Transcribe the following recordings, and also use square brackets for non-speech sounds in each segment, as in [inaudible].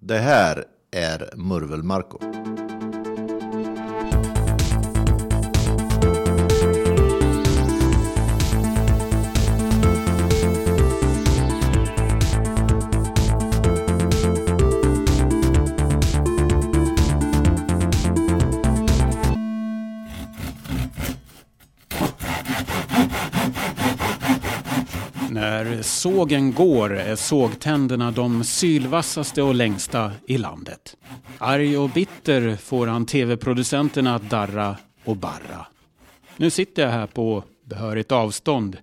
Det här är Murvel-Marco. Sågen går är sågtänderna de sylvassaste och längsta i landet. Arg och bitter får han tv-producenterna att darra och barra. Nu sitter jag här på behörigt avstånd,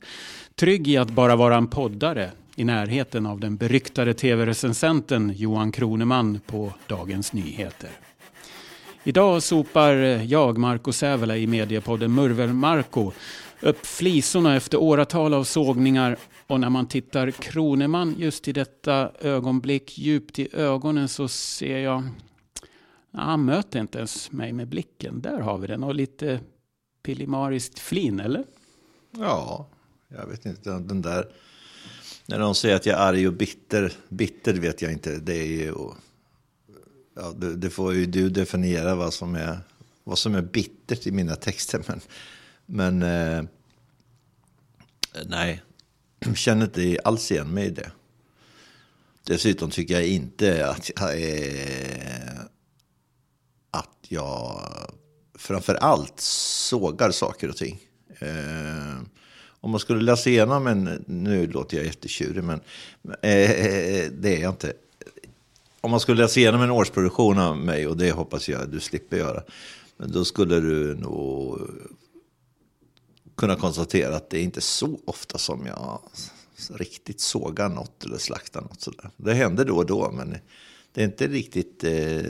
trygg i att bara vara en poddare i närheten av den beryktade tv-recensenten Johan Kroneman på Dagens Nyheter. Idag sopar jag, Marco Sävela, i mediepodden Murvel-Marco upp flisorna efter åratal av sågningar och när man tittar Kroneman just i detta ögonblick djupt i ögonen så ser jag... Han möter inte ens mig med blicken. Där har vi den. Och lite pilimariskt flin, eller? Ja, jag vet inte. Den där... När de säger att jag är arg och bitter. Bitter vet jag inte. Det är ju... Ja, det, det får ju du definiera vad som är, vad som är bittert i mina texter. Men, men eh, nej, känner inte alls igen mig i det. Dessutom tycker jag inte att jag är... Att jag framför allt sågar saker och ting. Eh, om man skulle läsa igenom en... Nu låter jag jättetjurig, men eh, eh det är jag inte. Om man skulle läsa igenom en årsproduktion av mig, och det hoppas jag du slipper göra, men då skulle du nog kunna konstatera att det är inte så ofta som jag riktigt sågar något eller slaktar något. Sådär. Det händer då och då, men det är inte riktigt... Eh,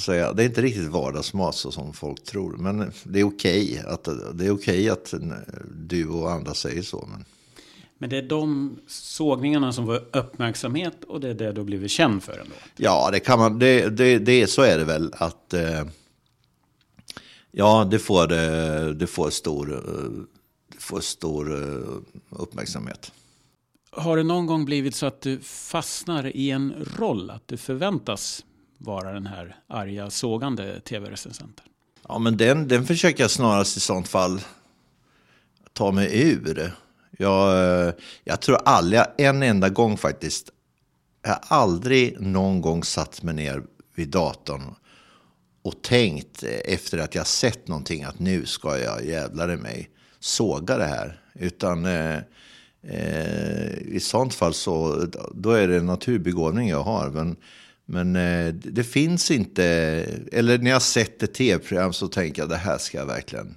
säga, det är inte riktigt vardagsmat så som folk tror. Men det är okej att, det är att du och andra säger så. Men... men det är de sågningarna som får uppmärksamhet och det är det du blivit känd för ändå? Ja, det kan man, det, det, det, så är det väl. att... Eh, Ja, det får, det får, stor, det får stor eh, uppmärksamhet. Har det någon gång blivit så att du fastnar i en roll? Att du förväntas vara den här arga, sågande tv-recensenten? Ja, men den, den försöker jag snarast i sånt fall ta mig ur. Jag, jag tror aldrig, en enda gång faktiskt, jag har aldrig någon gång satt mig ner vid datorn och tänkt efter att jag sett någonting att nu ska jag jävlar i mig såga det här. Utan eh, eh, i sånt fall så då är det en naturbegåvning jag har. Men, men eh, det finns inte, eller när jag sett ett tv-program så tänker jag det här ska jag verkligen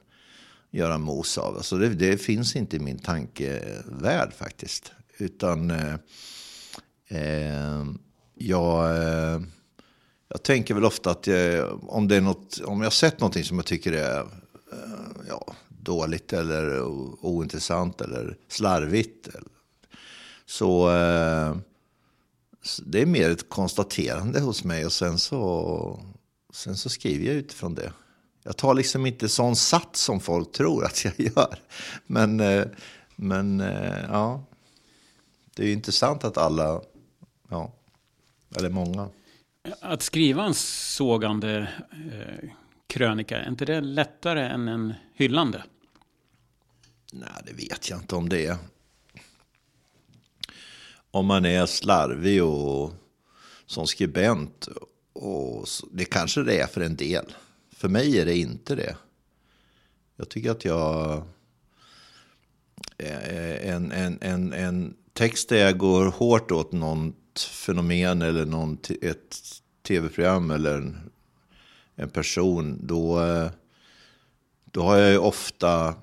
göra mos av. Alltså det, det finns inte i min tankevärld faktiskt. Utan eh, eh, jag eh, jag tänker väl ofta att jag, om, det är något, om jag sett någonting som jag tycker är eh, ja, dåligt eller ointressant eller slarvigt. Så eh, det är mer ett konstaterande hos mig och sen så, sen så skriver jag utifrån det. Jag tar liksom inte sån sats som folk tror att jag [laughs] gör. Men, eh, men eh, ja, det är ju intressant att alla, ja, eller många, att skriva en sågande eh, krönika, är inte det lättare än en hyllande? Nej, det vet jag inte om det är. Om man är slarvig och som skribent, och det kanske det är för en del. För mig är det inte det. Jag tycker att jag... Eh, eh, en, en, en, en text där jag går hårt åt någon fenomen eller någon, ett tv-program eller en, en person, då, eh, då har jag ju ofta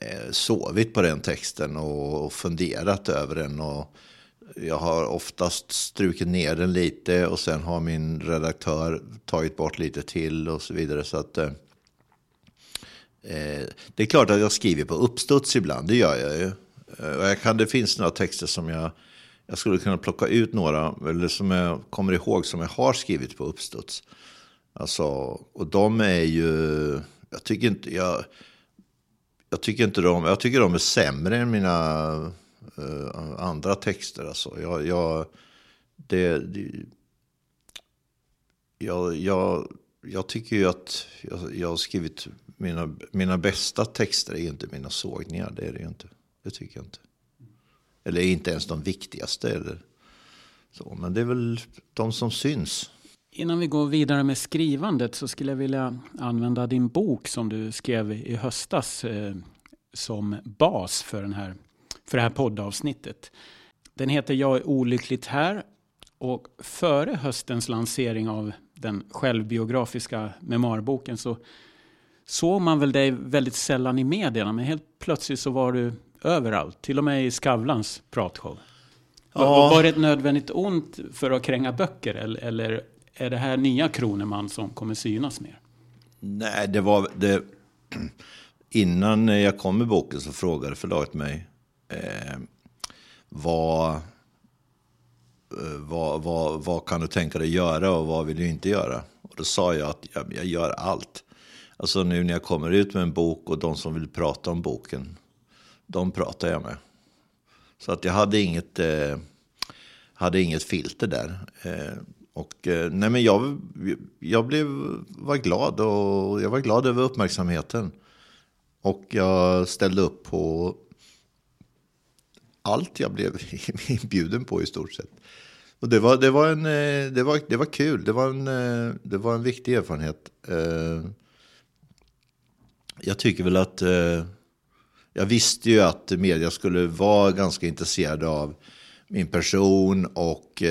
eh, sovit på den texten och funderat över den. Och jag har oftast strukit ner den lite och sen har min redaktör tagit bort lite till och så vidare. Så att, eh, eh det är klart att jag skriver på uppstuds ibland, det gör jag ju. Eh, och jag kan, det finns några texter som jag jag skulle kunna plocka ut några, eller som jag kommer ihåg, som jag har skrivit på uppstuds. Alltså, och de är ju, jag tycker inte, jag, jag tycker inte de, jag tycker de är sämre än mina uh, andra texter. Alltså, jag, jag, det, det jag, jag, jag tycker ju att jag, jag har skrivit mina, mina bästa texter är inte mina sågningar. Det är det ju inte. Det tycker jag inte. Eller inte ens de viktigaste. Eller så. Men det är väl de som syns. Innan vi går vidare med skrivandet så skulle jag vilja använda din bok som du skrev i höstas eh, som bas för, den här, för det här poddavsnittet. Den heter Jag är olyckligt här och före höstens lansering av den självbiografiska memoarboken så såg man väl dig väldigt sällan i medierna men helt plötsligt så var du överallt, till och med i Skavlans pratshow. Ja. Var det ett nödvändigt ont för att kränga böcker eller, eller är det här nya Kroneman som kommer synas mer? Nej, det var... Det, [clears throat] innan jag kom med boken så frågade förlaget mig eh, vad, eh, vad, vad, vad kan du tänka dig göra och vad vill du inte göra? Och då sa jag att jag, jag gör allt. Alltså nu när jag kommer ut med en bok och de som vill prata om boken, de pratade jag med. Så att jag hade inget, eh, hade inget filter där. Eh, och eh, nej men jag, jag blev, var glad och jag var glad över uppmärksamheten. Och jag ställde upp på allt jag blev [laughs] inbjuden på i stort sett. Och det var, det var, en, eh, det var, det var kul, det var, en, eh, det var en viktig erfarenhet. Eh, jag tycker väl att, jag visste ju att media skulle vara ganska intresserade av min person och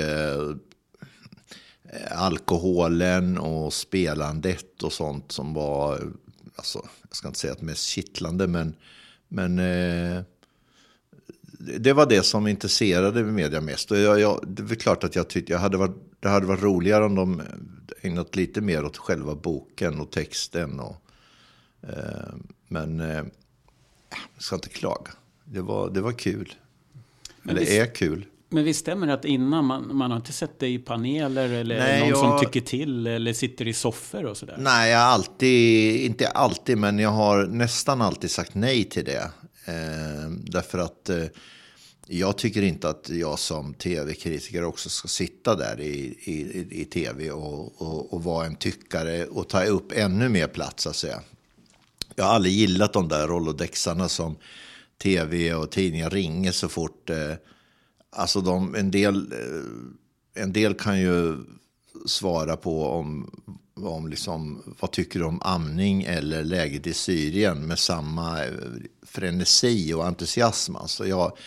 Eh, alkoholen och spelandet och sånt som var, alltså, jag ska inte säga att mest kittlande, men, men eh, det var det som intresserade media mest. Och jag, jag, det är klart att jag tyckte jag hade varit, det hade varit roligare om de ägnat lite mer åt själva boken och texten. Och, eh, men eh, jag ska inte klaga. Det var, det var kul. Eller det är kul. Men visst stämmer det att innan man, man har inte sett dig i paneler eller Nej, någon jag... som tycker till eller sitter i soffor och sådär? Nej, jag har alltid, inte alltid, men jag har nästan alltid sagt nej till det. Eh, därför att eh, jag tycker inte att jag som tv-kritiker också ska sitta där i, i, i tv och, och, och, vara en tyckare och ta upp ännu mer plats, så att säga. Jag har aldrig gillat de där rollodexarna som tv och tidningar ringer så fort eh, Alltså de, en, del, eh, en del kan ju svara på om, om liksom, vad tycker du om amning eller läget i Syrien med samma eh, frenesi och entusiasm. Alltså jag,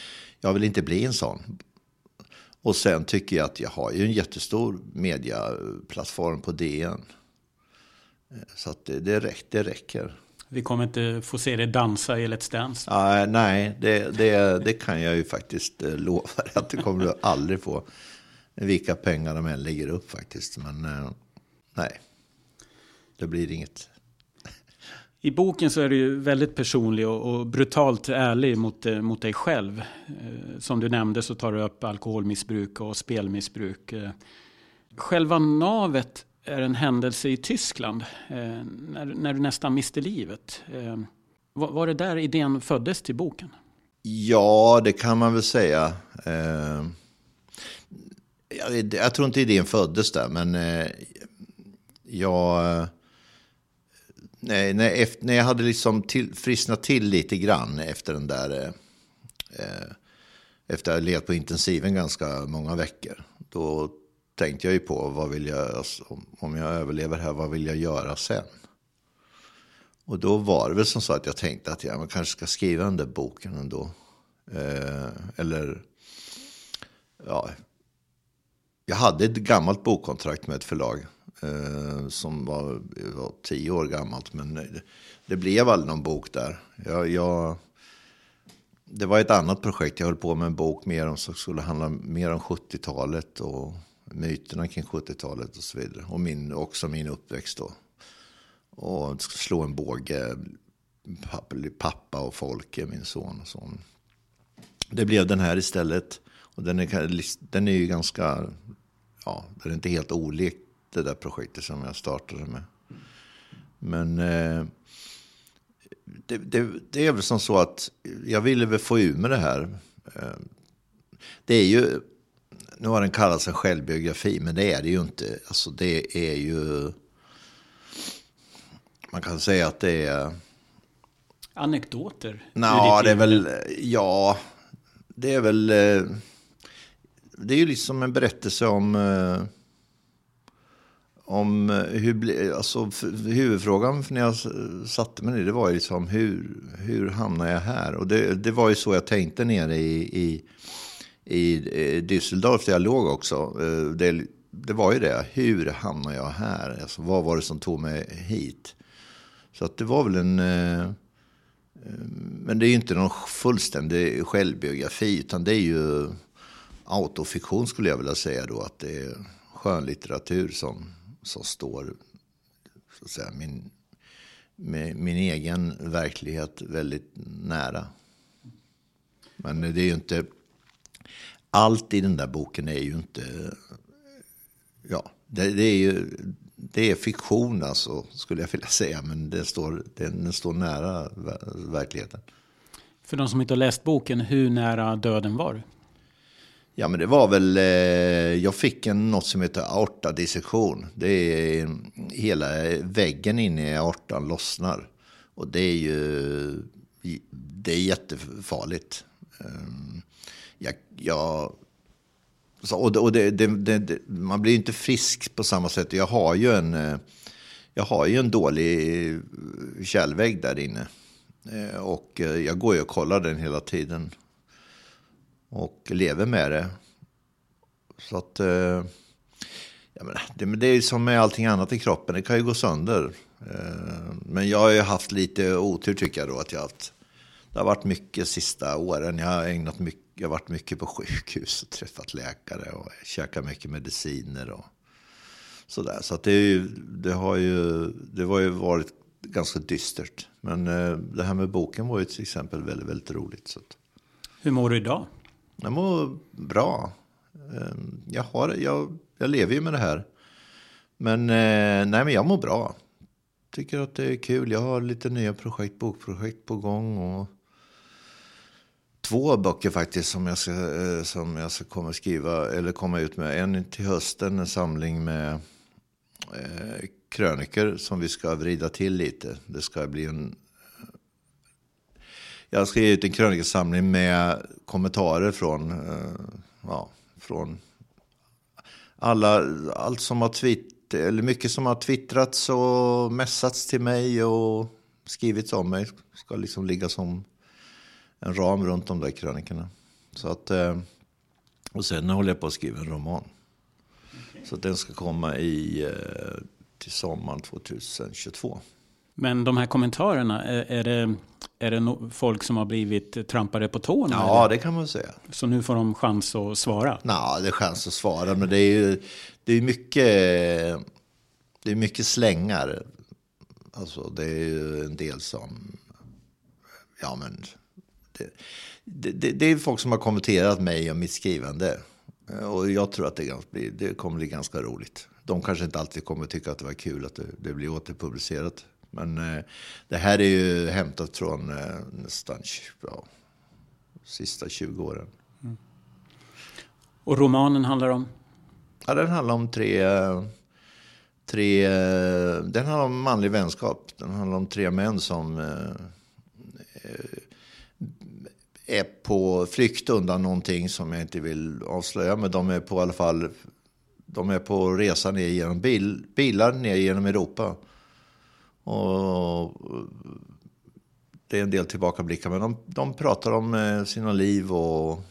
jag vill inte bli en sån. Och sen tycker jag att jag har ju en jättestor mediaplattform på DN. Eh, så att det, det, det räcker. Vi kommer inte få se dig dansa i Let's Dance. Uh, nej, det, det, det, kan jag ju faktiskt uh, lova att det kommer du aldrig få. Vilka pengar de än lägger upp faktiskt. Men uh, nej, det blir inget. I boken så är du ju väldigt personlig och, och brutalt ärlig mot, eh, mot dig själv. Som du nämnde så tar du upp alkoholmissbruk och spelmissbruk. Själva navet är en händelse i Tyskland eh, när, när, du nästan miste livet. Eh, var, var, det där idén föddes till boken? Ja, det kan man väl säga. Eh, jag, jag, tror inte idén föddes där, men eh, jag... Eh, nej, när, efter, när jag hade liksom till, frisknat till lite grann efter den där... Eh, eh efter att ha legat på intensiven ganska många veckor. Då tänkte jag ju på vad vill jag, alltså, om jag överlever här, vad vill jag göra sen? Och då var det väl som så att jag tänkte att jag kanske ska skriva den där boken ändå. Eh, eller, ja, jag hade ett gammalt bokkontrakt med ett förlag eh, som var, var, tio år gammalt. Men det, det blev aldrig någon bok där. Jag, jag, det var ett annat projekt. Jag höll på med en bok mer om, som skulle handla mer om 70-talet och myterna kring 70-talet och så vidare. Och min, också min uppväxt då. Och slå en båge, pappa och Folke, min son och son. Det blev den här istället. Och den är, den är ju ganska, ja, den är inte helt olik det där projektet som jag startade med. Men eh, det, det, det, är väl som så att jag ville väl få ur med det här. Eh, det är ju nu har den kallats en självbiografi, men det är det ju inte. Alltså det är ju... Man kan säga att det är... Anekdoter? Ja, det är väl... Ja, det är väl... Eh, det är ju liksom en berättelse om... Eh, om hur... Alltså huvudfrågan när jag satte mig ner, det var ju liksom hur, hur hamnar jag här? Och det, det var ju så jag tänkte nere i, i i eh, Düsseldorf där jag låg också. Eh, det, det var ju det, hur hamnade jag här? Alltså, vad var det som tog mig hit? Så att det var väl en... Eh, men det är ju inte någon fullständig självbiografi, utan det är ju autofiktion skulle jag vilja säga då. Att det är skönlitteratur som, som står så att säga, min, min egen verklighet väldigt nära. Men det är ju inte allt i den där boken är ju inte... Ja, det, det är ju det är fiktion alltså, skulle jag vilja säga. Men det står, den står nära verkligheten. För de som inte har läst boken, hur nära döden var du? Ja, men det var väl... Eh, jag fick en, något som heter aortadissektion. Det är hela väggen inne i aortan lossnar. Och det är ju... Det är jättefarligt. Um, jag, jag så, och, och det, det, det, man blir ju inte frisk på samma sätt. Jag har ju en, eh, jag har ju en dålig eh, källvägg där inne. Eh, och jag går ju och kollar den hela tiden. Och lever med det. Så att... Ja, men det, det är som med allting annat i kroppen, det kan ju gå sönder. Men jag har ju haft lite otur tycker jag då. Att jag haft, det har varit mycket sista åren. Jag har ägnat mycket jag har varit mycket på sjukhus och träffat läkare och käkat mycket mediciner och sådär. Så att det, ju, det, har ju, det har ju varit ganska dystert. Men eh, det här med boken var ju till exempel väldigt, väldigt roligt. Så att. Hur mår du idag? Jag mår bra. Eh, jag, har, jag, jag lever ju med det här. Men, eh, nej, men jag mår bra. Tycker att det är kul. Jag har lite nya projekt, bokprojekt på gång. Och två böcker faktiskt som jag ska, eh, som jag ska komma skriva eller komma ut med. En till hösten, en samling med eh, kröniker som vi ska vrida till lite. Det ska bli en... Jag ska ge ut en krönikesamling med kommentarer från, eh, ja, från alla, allt som har twitt, eller mycket som har twittrats och messats till mig och skrivits om mig. Ska liksom ligga som en ram runt de där krönikorna. Så att, eh, och sen håller jag på att skriva en roman. Okay. Så den ska komma i, eh, till sommaren 2022. Men de här kommentarerna, är det, är det folk som har blivit trampade på tårna? Ja, eller? det kan man säga. Så nu får de chans att svara? Ja, det är chans att svara, men det är ju det är mycket, det är mycket slängar. Alltså, det är ju en del som, ja men det, det, det, är folk som har kommenterat mig och mitt skrivande. Och jag tror att det, det kommer bli ganska roligt. De kanske inte alltid kommer tycka att det var kul att det, det blir återpublicerat. Men eh, det här är ju hämtat från eh, nästan ja, sista 20 åren. Mm. Och romanen handlar om? Ja, den handlar om tre... tre den handlar om manlig vänskap. Den handlar om tre män som eh, är på flykt undan någonting som jag inte vill avslöja. Men de är på i alla fall de är på resa ner genom bil, bilar ner genom Europa. Och det är en del tillbakablickar. Men de, de pratar om eh, sina liv och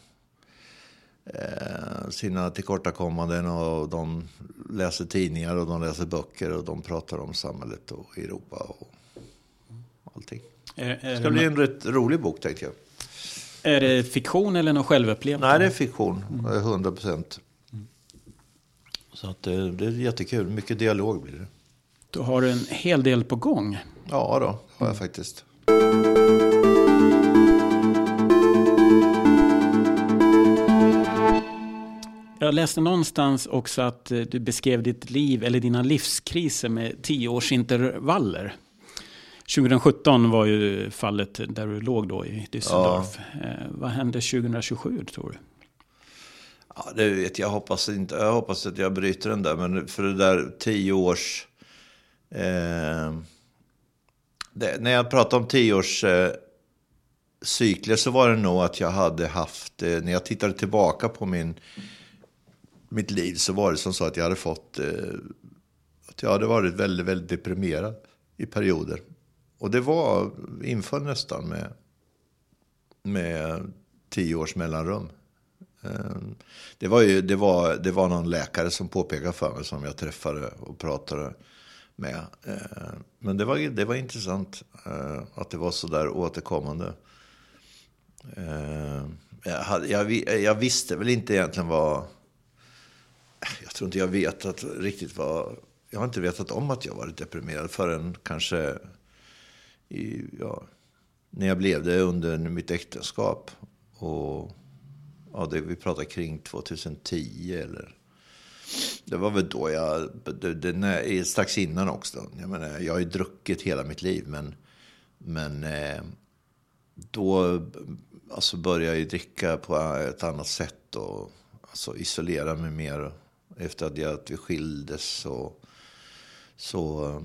eh, sina tillkortakommanden. Och de läser tidningar och de läser böcker. Och de pratar om samhället och Europa och allting. Är, är det ska bli en rätt rolig bok tänkte jag. Är det fiktion eller något självupplevt? Nej, det är fiktion. 100 procent. Så att det, eh, det är jättekul. Mycket dialog blir det. Då har du en hel del på gång. Ja, då har jag faktiskt. Jag läste någonstans också att eh, du beskrev ditt liv eller dina livskriser med tioårsintervaller. 2017 var ju fallet där du låg då i Düsseldorf. Ja. Eh, vad hände 2027 tror du? Ja, det vet jag. Jag hoppas, inte, jag hoppas att jag bryter den där. Men för det där tio års... Eh, det, när jag pratar om tio års eh, cykler så var det nog att jag hade haft... Eh, när jag tittade tillbaka på min, mitt liv så var det som så att jag hade fått... Eh, att jag hade varit väldigt, väldigt deprimerad i perioder. Och det var inför nästan med, med tio års mellanrum. Ehm, det var, ju, det, var, det var någon läkare som påpekade för mig som jag träffade och pratade med. Ehm, men det var, det var intressant eh, att det var så där återkommande. Ehm, jag, hade, jag, jag, visste väl inte egentligen vad... Jag tror inte jag vet att riktigt vad... Jag har inte vetat om att jag varit deprimerad förrän kanske i, ja, när jag blev det under mitt äktenskap. Och ja, det, vi pratar kring 2010 eller... Det var väl då jag, det, det, strax innan också. Jag menar, jag har ju druckit hela mitt liv, men, men eh, då alltså började jag ju dricka på ett annat sätt och alltså isolera mig mer efter att vi skildes. Och, så,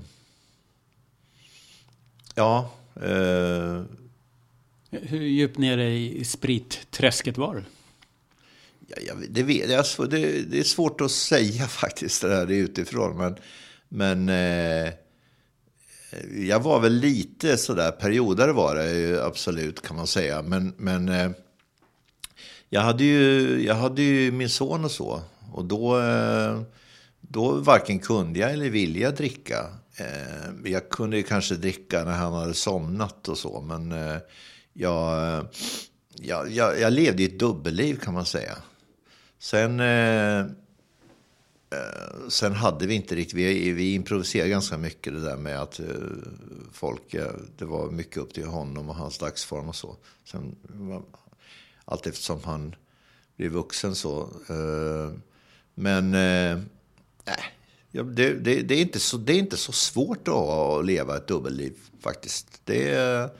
ja. Eh, Hur djupt nere i spritträsket var du? Ja, jag, det, vet, jag, det, det, är svårt att säga [laughs] faktiskt det här utifrån. Men, men eh, jag var väl lite sådär, perioder var det absolut kan man säga. Men, men eh, jag, hade ju, jag hade ju min son och så. Och då, eh, då varken kunde jag eller ville jag dricka. Eh, jag kunde ju kanske dricka när han hade somnat och så. Men eh, jag, jag, jag, jag levde i ett dubbelliv kan man säga. Sen, eh, eh, sen hade vi inte riktigt, vi, vi improviserade ganska mycket det där med att eh, folk, eh, det var mycket upp till honom och hans dagsform och så. Sen, allt eftersom han blev vuxen så. Eh, men eh, Ja, det, det, det, är inte så, det är inte så svårt att leva ett dubbelliv faktiskt. Det,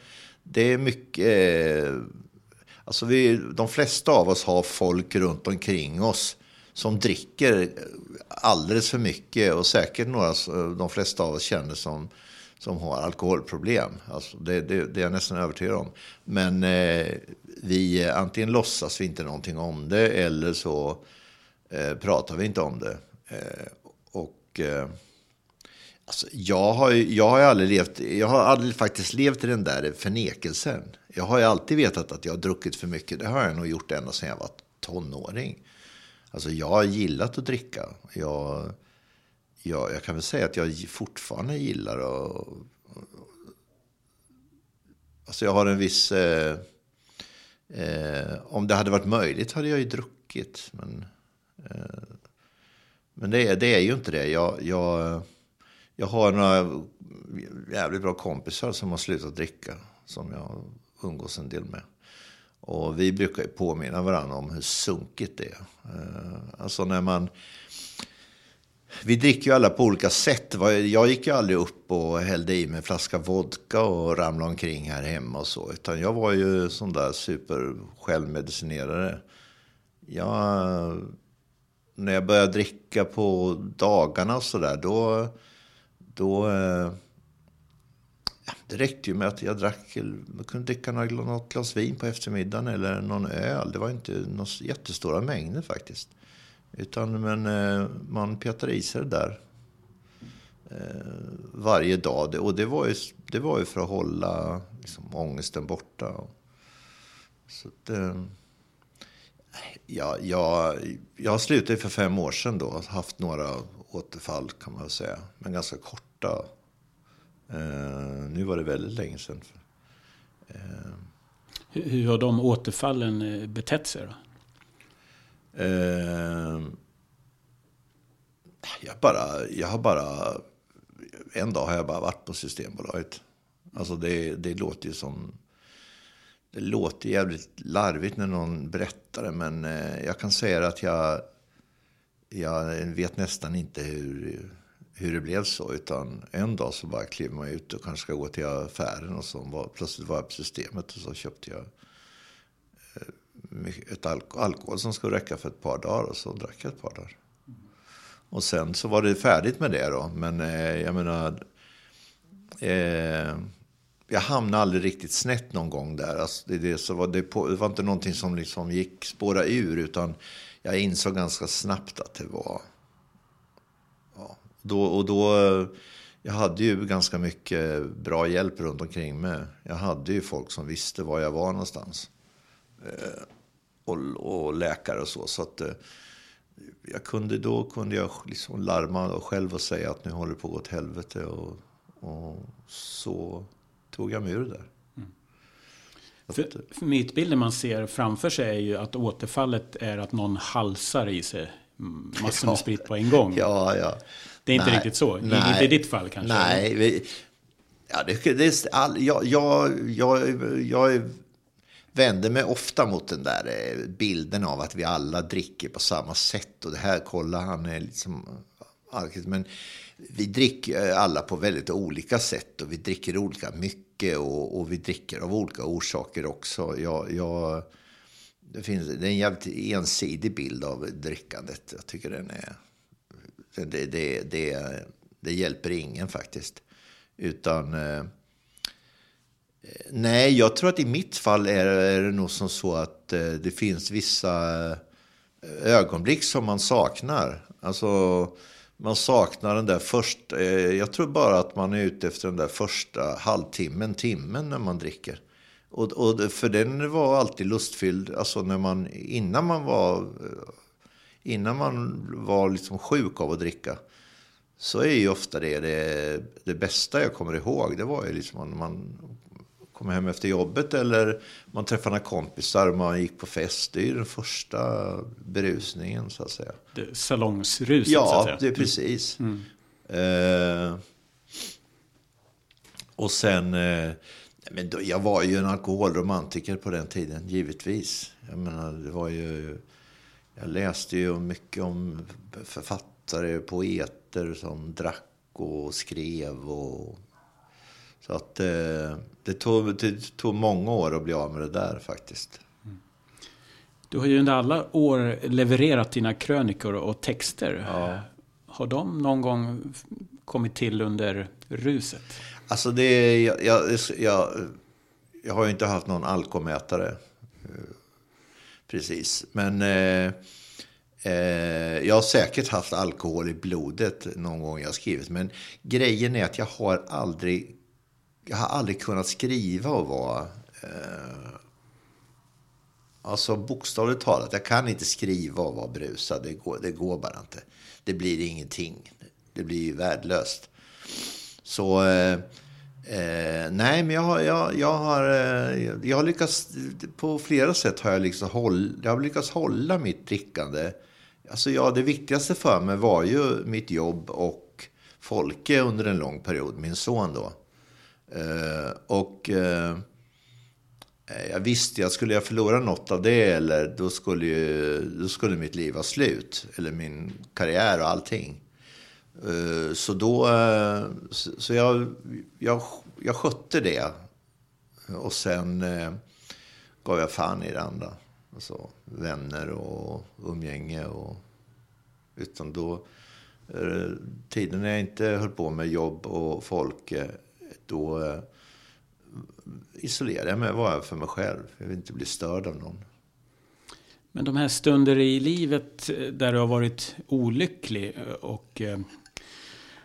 det är mycket eh, Alltså vi, de flesta av oss har folk runt omkring oss som dricker alldeles för mycket och säkert några, de flesta av oss känner som, som har alkoholproblem. Alltså det, det, det är jag nästan övertygad om. Men eh, vi eh, antingen låtsas vi inte någonting om det eller så eh, pratar vi inte om det. Eh, och eh, alltså, jag har jag har aldrig levt, jag har aldrig faktiskt levt i den där förnekelsen. Jag har ju alltid vetat att jag har druckit för mycket. Det har jag nog gjort ända sedan jag var tonåring. Alltså jag har gillat att dricka. Jag, jag, jag kan väl säga att jag fortfarande gillar att... Alltså jag har en viss... Eh, eh, om det hade varit möjligt hade jag ju druckit. Men, eh, men det, det är ju inte det. Jag, jag, jag har några jävligt bra kompisar som har slutat dricka. Som jag umgås en del med. Och vi brukar ju påminna varandra om hur sunkigt det är. Eh, alltså när man... Vi dricker ju alla på olika sätt. Jag gick ju aldrig upp och hällde i mig en flaska vodka och ramlade omkring här hemma och så. Utan jag var ju sån där super självmedicinerare. Jag, när jag började dricka på dagarna och sådär, då, då eh, ja, det räckte ju med att jag drack, jag kunde dricka något glas vin på eftermiddagen eller någon öl. Det var inte några jättestora mängder faktiskt. Utan men, eh, man petade i sig det där eh, varje dag. Och det var ju, det var ju för att hålla liksom, ångesten borta. Så att, ja, jag, jag slutade för fem år sedan då. Haft några återfall kan man säga. Men ganska korta Uh, nu var det väldigt länge sedan. Uh, hur, hur har de återfallen eh, betett sig då? Uh, jag, bara, jag har bara... En dag har jag bara varit på Systembolaget. Alltså det, det låter ju som... Det låter jävligt larvigt när någon berättar det. Men eh, jag kan säga att jag... Jag vet nästan inte hur hur det blev så. Utan en dag så bara kliver man ut och kanske ska gå till affären och så var, plötsligt var jag på systemet och så köpte jag eh, ett alko alkohol som skulle räcka för ett par dagar och så drack jag ett par dagar. Och sen så var det färdigt med det då. Men eh, jag menar, eh, jag hamnade aldrig riktigt snett någon gång där. Alltså det, det, så var det, på, det var inte någonting som liksom gick spåra ur utan jag insåg ganska snabbt att det var... Ja, då, och då, jag hade ju ganska mycket bra hjälp runt omkring mig. Jag hade ju folk som visste var jag var någonstans. Eh, och, och, läkare och så. så att, eh, jag kunde, då kunde jag liksom larma själv och säga att nu håller det på att gå åt helvete. Och, och så tog jag mig ur det där. Mm. För, för mytbilden man ser framför sig är ju att återfallet är att någon halsar i sig massor med ja. sprit på en gång. Ja, ja. Det är inte nej, riktigt så? Nej, inte i ditt fall kanske? Nej, vi, ja, det, det, all, jag, jag, jag, jag vänder mig ofta mot den där eh, bilden av att vi alla dricker på samma sätt. Och det här, kolla, han är liksom... Men vi dricker alla på väldigt olika sätt och vi dricker olika mycket och, och vi dricker av olika orsaker också. Jag, jag, det, finns, det är en jävligt ensidig bild av drickandet. Jag tycker den är... Det, det, det, det hjälper ingen faktiskt. Utan... Eh, nej, jag tror att i mitt fall är, är det nog som så att eh, det finns vissa eh, ögonblick som man saknar. Alltså man saknar den där första, eh, jag tror bara att man är ute efter den där första halvtimmen, timmen när man dricker. Och, och för den var alltid lustfylld, alltså när man, innan man var, eh, innan man var liksom sjuk av att dricka. Så är ju ofta det, det det bästa jag kommer ihåg. Det var ju liksom när man kom hem efter jobbet eller man träffade några kompisar och man gick på fest. Det är ju den första berusningen så att säga. Det, salongsruset ja, så att säga. Ja, det är precis. Mm. Eh, och sen, eh, men då, jag var ju en alkoholromantiker på den tiden, givetvis. Jag menar, det var ju, jag läste ju mycket om författare, poeter som drack och skrev och så att eh, det, tog, det tog många år att bli av med det där faktiskt. Mm. Du har ju under alla år levererat dina krönikor och texter. Ja. Har de någon gång kommit till under ruset? Alltså det, jag, jag, jag, jag har ju inte haft någon alkomätare. Eh, precis. Men eh, eh, jag har säkert haft alkohol i blodet någon gång jag skrivit. Men grejen är att jag har aldrig jag har aldrig kunnat skriva och vara... Eh, alltså bokstavligt talat, jag kan inte skriva och vara brusad. Det går, det går bara inte. Det blir ingenting. Det blir ju värdelöst. Så... Eh, Eh, nej, men jag har, jag, jag, har, eh, jag har lyckats, på flera sätt har jag, liksom håll, jag har lyckats hålla mitt drickande. Alltså ja, det viktigaste för mig var ju mitt jobb och Folke under en lång period, min son då. Eh, och eh, jag visste att skulle jag förlora något av det eller då skulle, ju, då skulle mitt liv vara slut. Eller min karriär och allting. Eh, så då, så jag, jag, jag skötte det. Och sen gav jag fan i det andra. Alltså vänner och umgänge och utan då tiden när jag inte höll på med jobb och folk då eh, isolerar jag mig bara för mig själv. Jag vill inte bli störd av någon. Men de här stunder i livet eh, där du har varit olycklig och eh,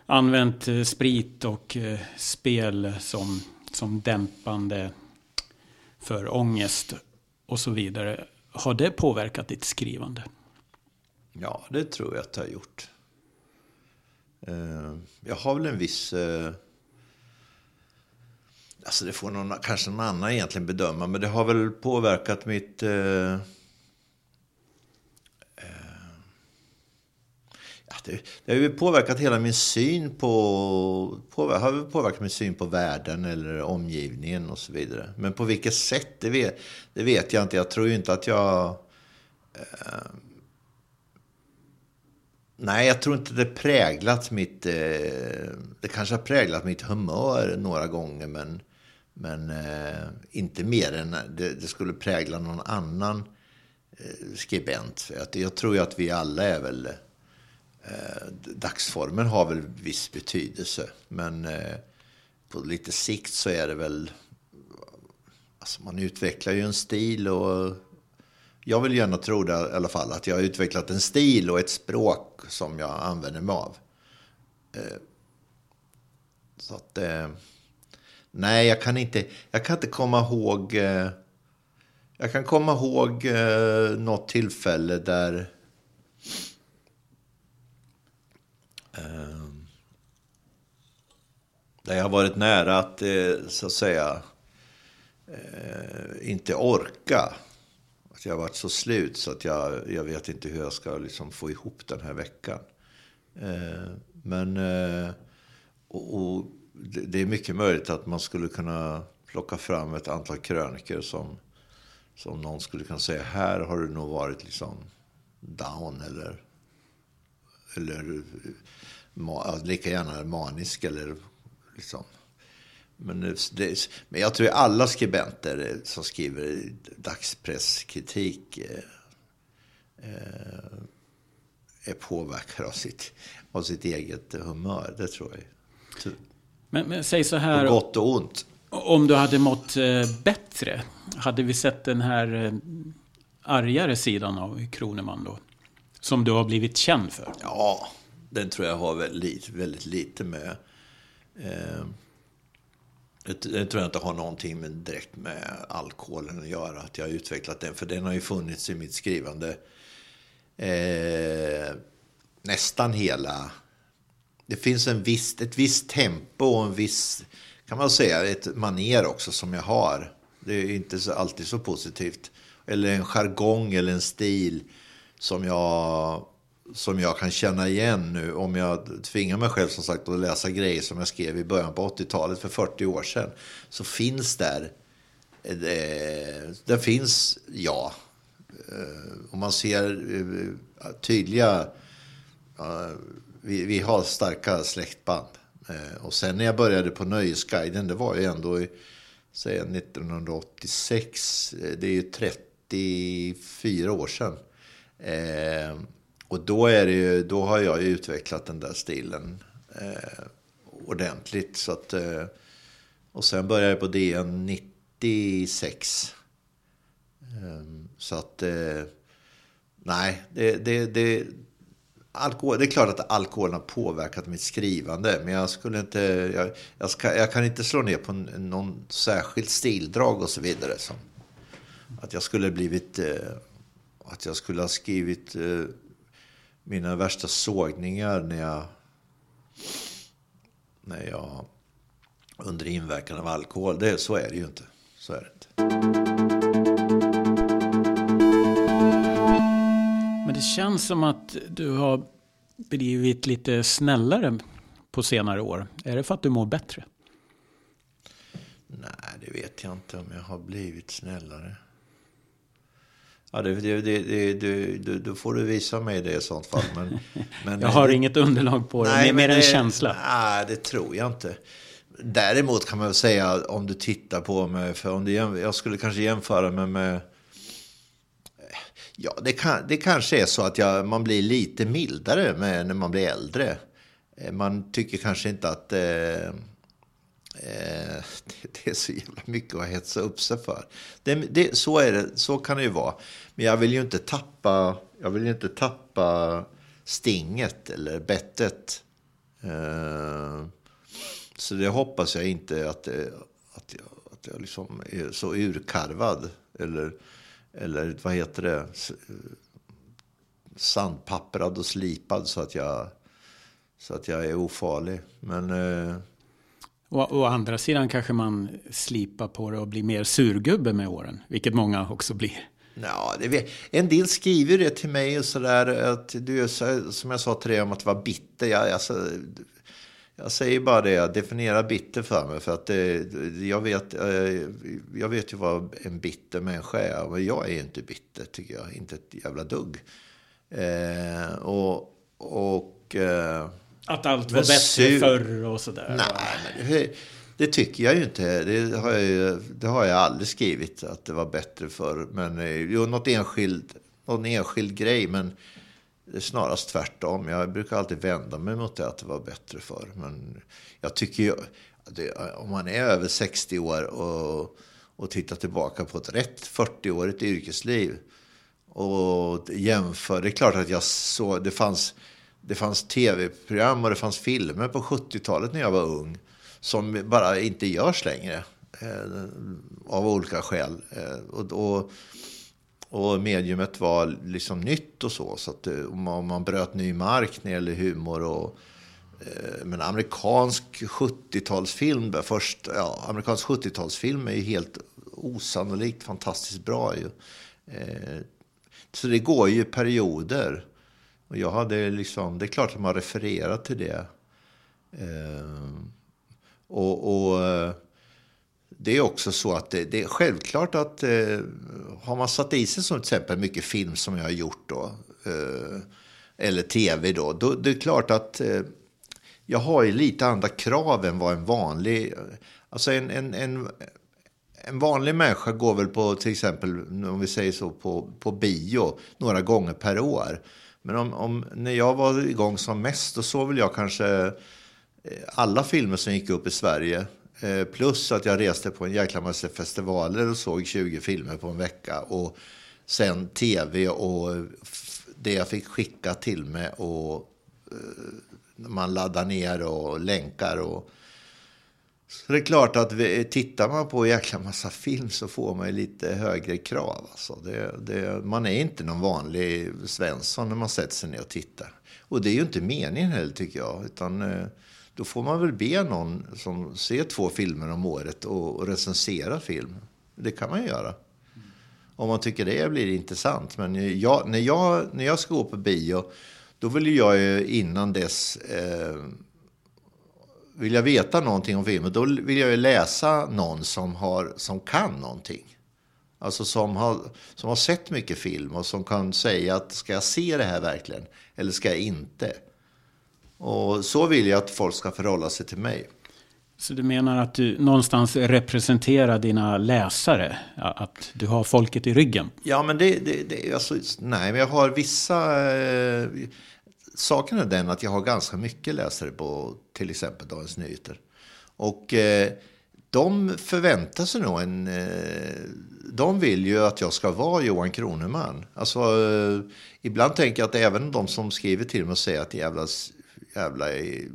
använt eh, sprit och eh, spel som, som dämpande för ångest och så vidare. Har det påverkat ditt skrivande? Ja, det tror jag att det har gjort. Jag har väl en viss Alltså det får någon, kanske någon annan egentligen bedöma. Men det har väl påverkat mitt... Eh, eh, ja, det, det, har ju påverkat hela min syn på... Påver, har påverkat min syn på världen eller omgivningen och så vidare. Men på vilket sätt, det vet, det vet jag inte. Jag tror ju inte att jag... Eh, Nej, jag tror inte det präglat mitt... Eh, det kanske har präglat mitt humör några gånger, men men eh, inte mer än det, det, skulle prägla någon annan eh, skribent. Jag tror ju att vi alla är väl... Eh, dagsformen har väl viss betydelse. Men eh, på lite sikt så är det väl... Alltså man utvecklar ju en stil och... Jag vill gärna tro det i alla fall, att jag har utvecklat en stil och ett språk som jag använder mig av. Eh, så att... Eh, Nej, jag kan inte, jag kan inte komma ihåg... Eh, jag kan komma ihåg eh, något tillfälle där... Eh, där jag har varit nära att, eh, så att säga, eh, inte orka. Att jag har varit så slut så att jag, jag vet inte hur jag ska liksom få ihop den här veckan. Eh, men... Eh, och, och det är mycket möjligt att man skulle kunna plocka fram ett antal kröniker som, som någon skulle kunna säga, här har du nog varit liksom down eller, eller lika gärna manisk eller liksom. Men, det, men jag tror alla skribenter som skriver dagspresskritik eh, eh, är påverkade av sitt, av sitt eget humör. Det tror jag. Men, men säg så här. På gott och ont. Om du hade mått eh, bättre, hade vi sett den här eh, argare sidan av Kroneman då? Som du har blivit känd för? Ja, den tror jag har väldigt, väldigt lite med... Eh, det tror jag inte har någonting med, direkt med alkoholen att göra. Att jag har utvecklat den. För den har ju funnits i mitt skrivande eh, nästan hela det finns en viss, ett visst tempo och en viss, kan man säga, ett maner också som jag har. Det är inte så, alltid så positivt. Eller en jargong eller en stil som jag, som jag kan känna igen nu. Om jag tvingar mig själv som sagt att läsa grejer som jag skrev i början på 80-talet för 40 år sedan. Så finns där, eh, det, det finns, ja. Eh, om man ser eh, tydliga vi, vi har starka släktband. Eh, och sen när jag började på Nöjesguiden, det var ju ändå i, säg 1986, eh, det är ju 34 år sedan. Eh, och då, är det ju, då har jag ju utvecklat den där stilen eh, ordentligt. Så att, eh, och sen började jag på DN 96. Eh, så att, eh, nej, det, det, det alkohol, det är klart att alkoholen har påverkat mitt skrivande. Men jag, skulle inte, jag, jag, ska, jag kan inte slå ner på någon särskilt stildrag och så vidare. Som att jag skulle blivit... Eh, att jag skulle ha skrivit eh, mina värsta sågningar när jag... När jag... Under inverkan av alkohol. Det, så är det ju inte. Så är det inte. Det känns som att du har blivit lite snällare på senare år. Är det för att du mår bättre? Nej, det vet jag inte om jag har blivit snällare. Ja, det, det, det, det, då får du visa mig det i sånt fall. Men, [laughs] men jag har det, inget underlag på det, nej, mer en känsla. Nej, det tror jag inte. Däremot kan man väl säga om du tittar på mig, för om du, jag skulle kanske jämföra mig med Ja, det, kan, det kanske är så att jag, man blir lite mildare med, när man blir äldre. Eh, man tycker kanske inte att eh, eh, [laughs] det är så jävla mycket att hetsa upp sig för. Det, det, så, är det, så kan det ju vara. Men jag vill ju inte tappa, jag vill inte tappa stinget eller bettet. Eh, så det hoppas jag inte att, eh, att jag, att jag liksom är så urkarvad. Eller eller vad heter det, sandpapprad och slipad så att jag, så att jag är ofarlig. Men... Eh... Och å andra sidan kanske man slipar på det och blir mer surgubbe med åren, vilket många också blir. Ja, en del skriver det till mig och sådär, att du, som jag sa till dig om att vara bitter. Jag, alltså, jag säger bara det, definiera bitter för mig. För att det, jag, vet, eh, jag vet ju vad en bitter människa är. Men jag är inte bitter, tycker jag. Inte ett jävla dugg. Eh, och... och eh, att allt var bättre förr och sådär? Nej, det, det, tycker jag ju inte. Det har jag, det har jag aldrig skrivit, att det var bättre förr. Men eh, jo, något enskilt, någon enskild grej, men snarast tvärtom. Jag brukar alltid vända mig mot det att det var bättre för. Men jag tycker ju, det, om man är över 60 år och, och tittar tillbaka på ett rätt 40-årigt yrkesliv och jämför. Det är klart att jag såg, det fanns, det fanns tv-program och det fanns filmer på 70-talet när jag var ung som bara inte görs längre. Eh, av olika skäl. Eh, och, och, och mediumet var liksom nytt och så. Så att eh, man, man bröt ny mark när det gäller humor. Och, eh, men amerikansk 70-talsfilm, först, ja, amerikansk 70-talsfilm är ju helt osannolikt fantastiskt bra. Ju. Eh, så det går ju perioder. Och jag hade liksom, det är klart att man refererar till det. och, och det är också så att det, det är självklart att eh, har man satt i sig som till exempel mycket film som jag har gjort då, eh, eller tv då, då det är klart att eh, jag har ju lite andra krav än vad en vanlig, alltså en, en, en, en vanlig människa går väl på till exempel, om vi säger så, på, på bio några gånger per år. Men om, om, när jag var igång som mest, då såg väl jag kanske eh, alla filmer som gick upp i Sverige Eh, plus att jag reste på en jäkla massa festivaler och såg 20 filmer på en vecka. Och sen tv och det jag fick skicka till mig och eh, man laddar ner och länkar. Och, så det är klart att vi, tittar man på en jäkla massa film så får man ju lite högre krav. Alltså det, det, man är inte någon vanlig Svensson när man sätter sig ner och tittar. Och det är ju inte meningen heller tycker jag. Utan, eh, då får man väl be någon som ser två filmer om året och, recensera film. Det kan man ju göra. Om man tycker det blir intressant. Men jag, när, jag, när jag ska gå på bio, då vill jag ju innan dess... Eh, vill jag veta någonting om filmen, då vill jag ju läsa någon som, har, som kan någonting. Alltså som har, som har sett mycket film och som kan säga att ska jag se det här verkligen? Eller ska jag inte? Och så vill jag att folk ska förhålla sig till mig. Så du menar att du någonstans representerar dina läsare? Att du har folket i ryggen? Ja, men det, det, det alltså, nej, men jag har vissa... Eh, saken är den att jag har ganska mycket läsare på till exempel Dagens Nyheter. Och eh, de förväntar sig nog en... Eh, de vill ju att jag ska vara Johan Kroneman. Alltså, eh, ibland tänker jag att även de som skriver till mig och säger att jävlas jävla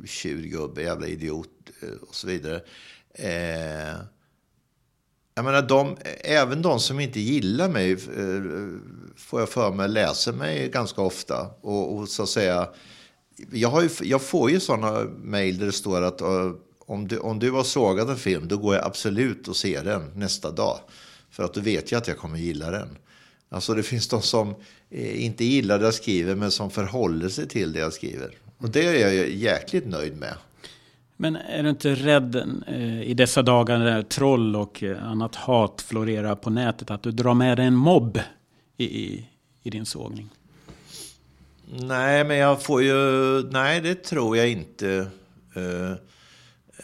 tjurgubbe, jävla idiot eh, och så vidare. Eh, jag menar, de, även de som inte gillar mig, eh, får jag för mig, läser mig ganska ofta. Och, och så att säga, jag, har ju, jag får ju sådana mejl där det står att uh, om, du, om du har sågat en film, då går jag absolut och ser den nästa dag. För att då vet jag att jag kommer gilla den. Alltså det finns de som eh, inte gillar det jag skriver, men som förhåller sig till det jag skriver. Och det är jag jäkligt nöjd med. Men är du inte rädd eh, i dessa dagar när troll och eh, annat hat florerar på nätet att du drar med dig en mobb i, i, i din sågning? Nej, men jag får ju... Nej, det tror jag inte. Uh,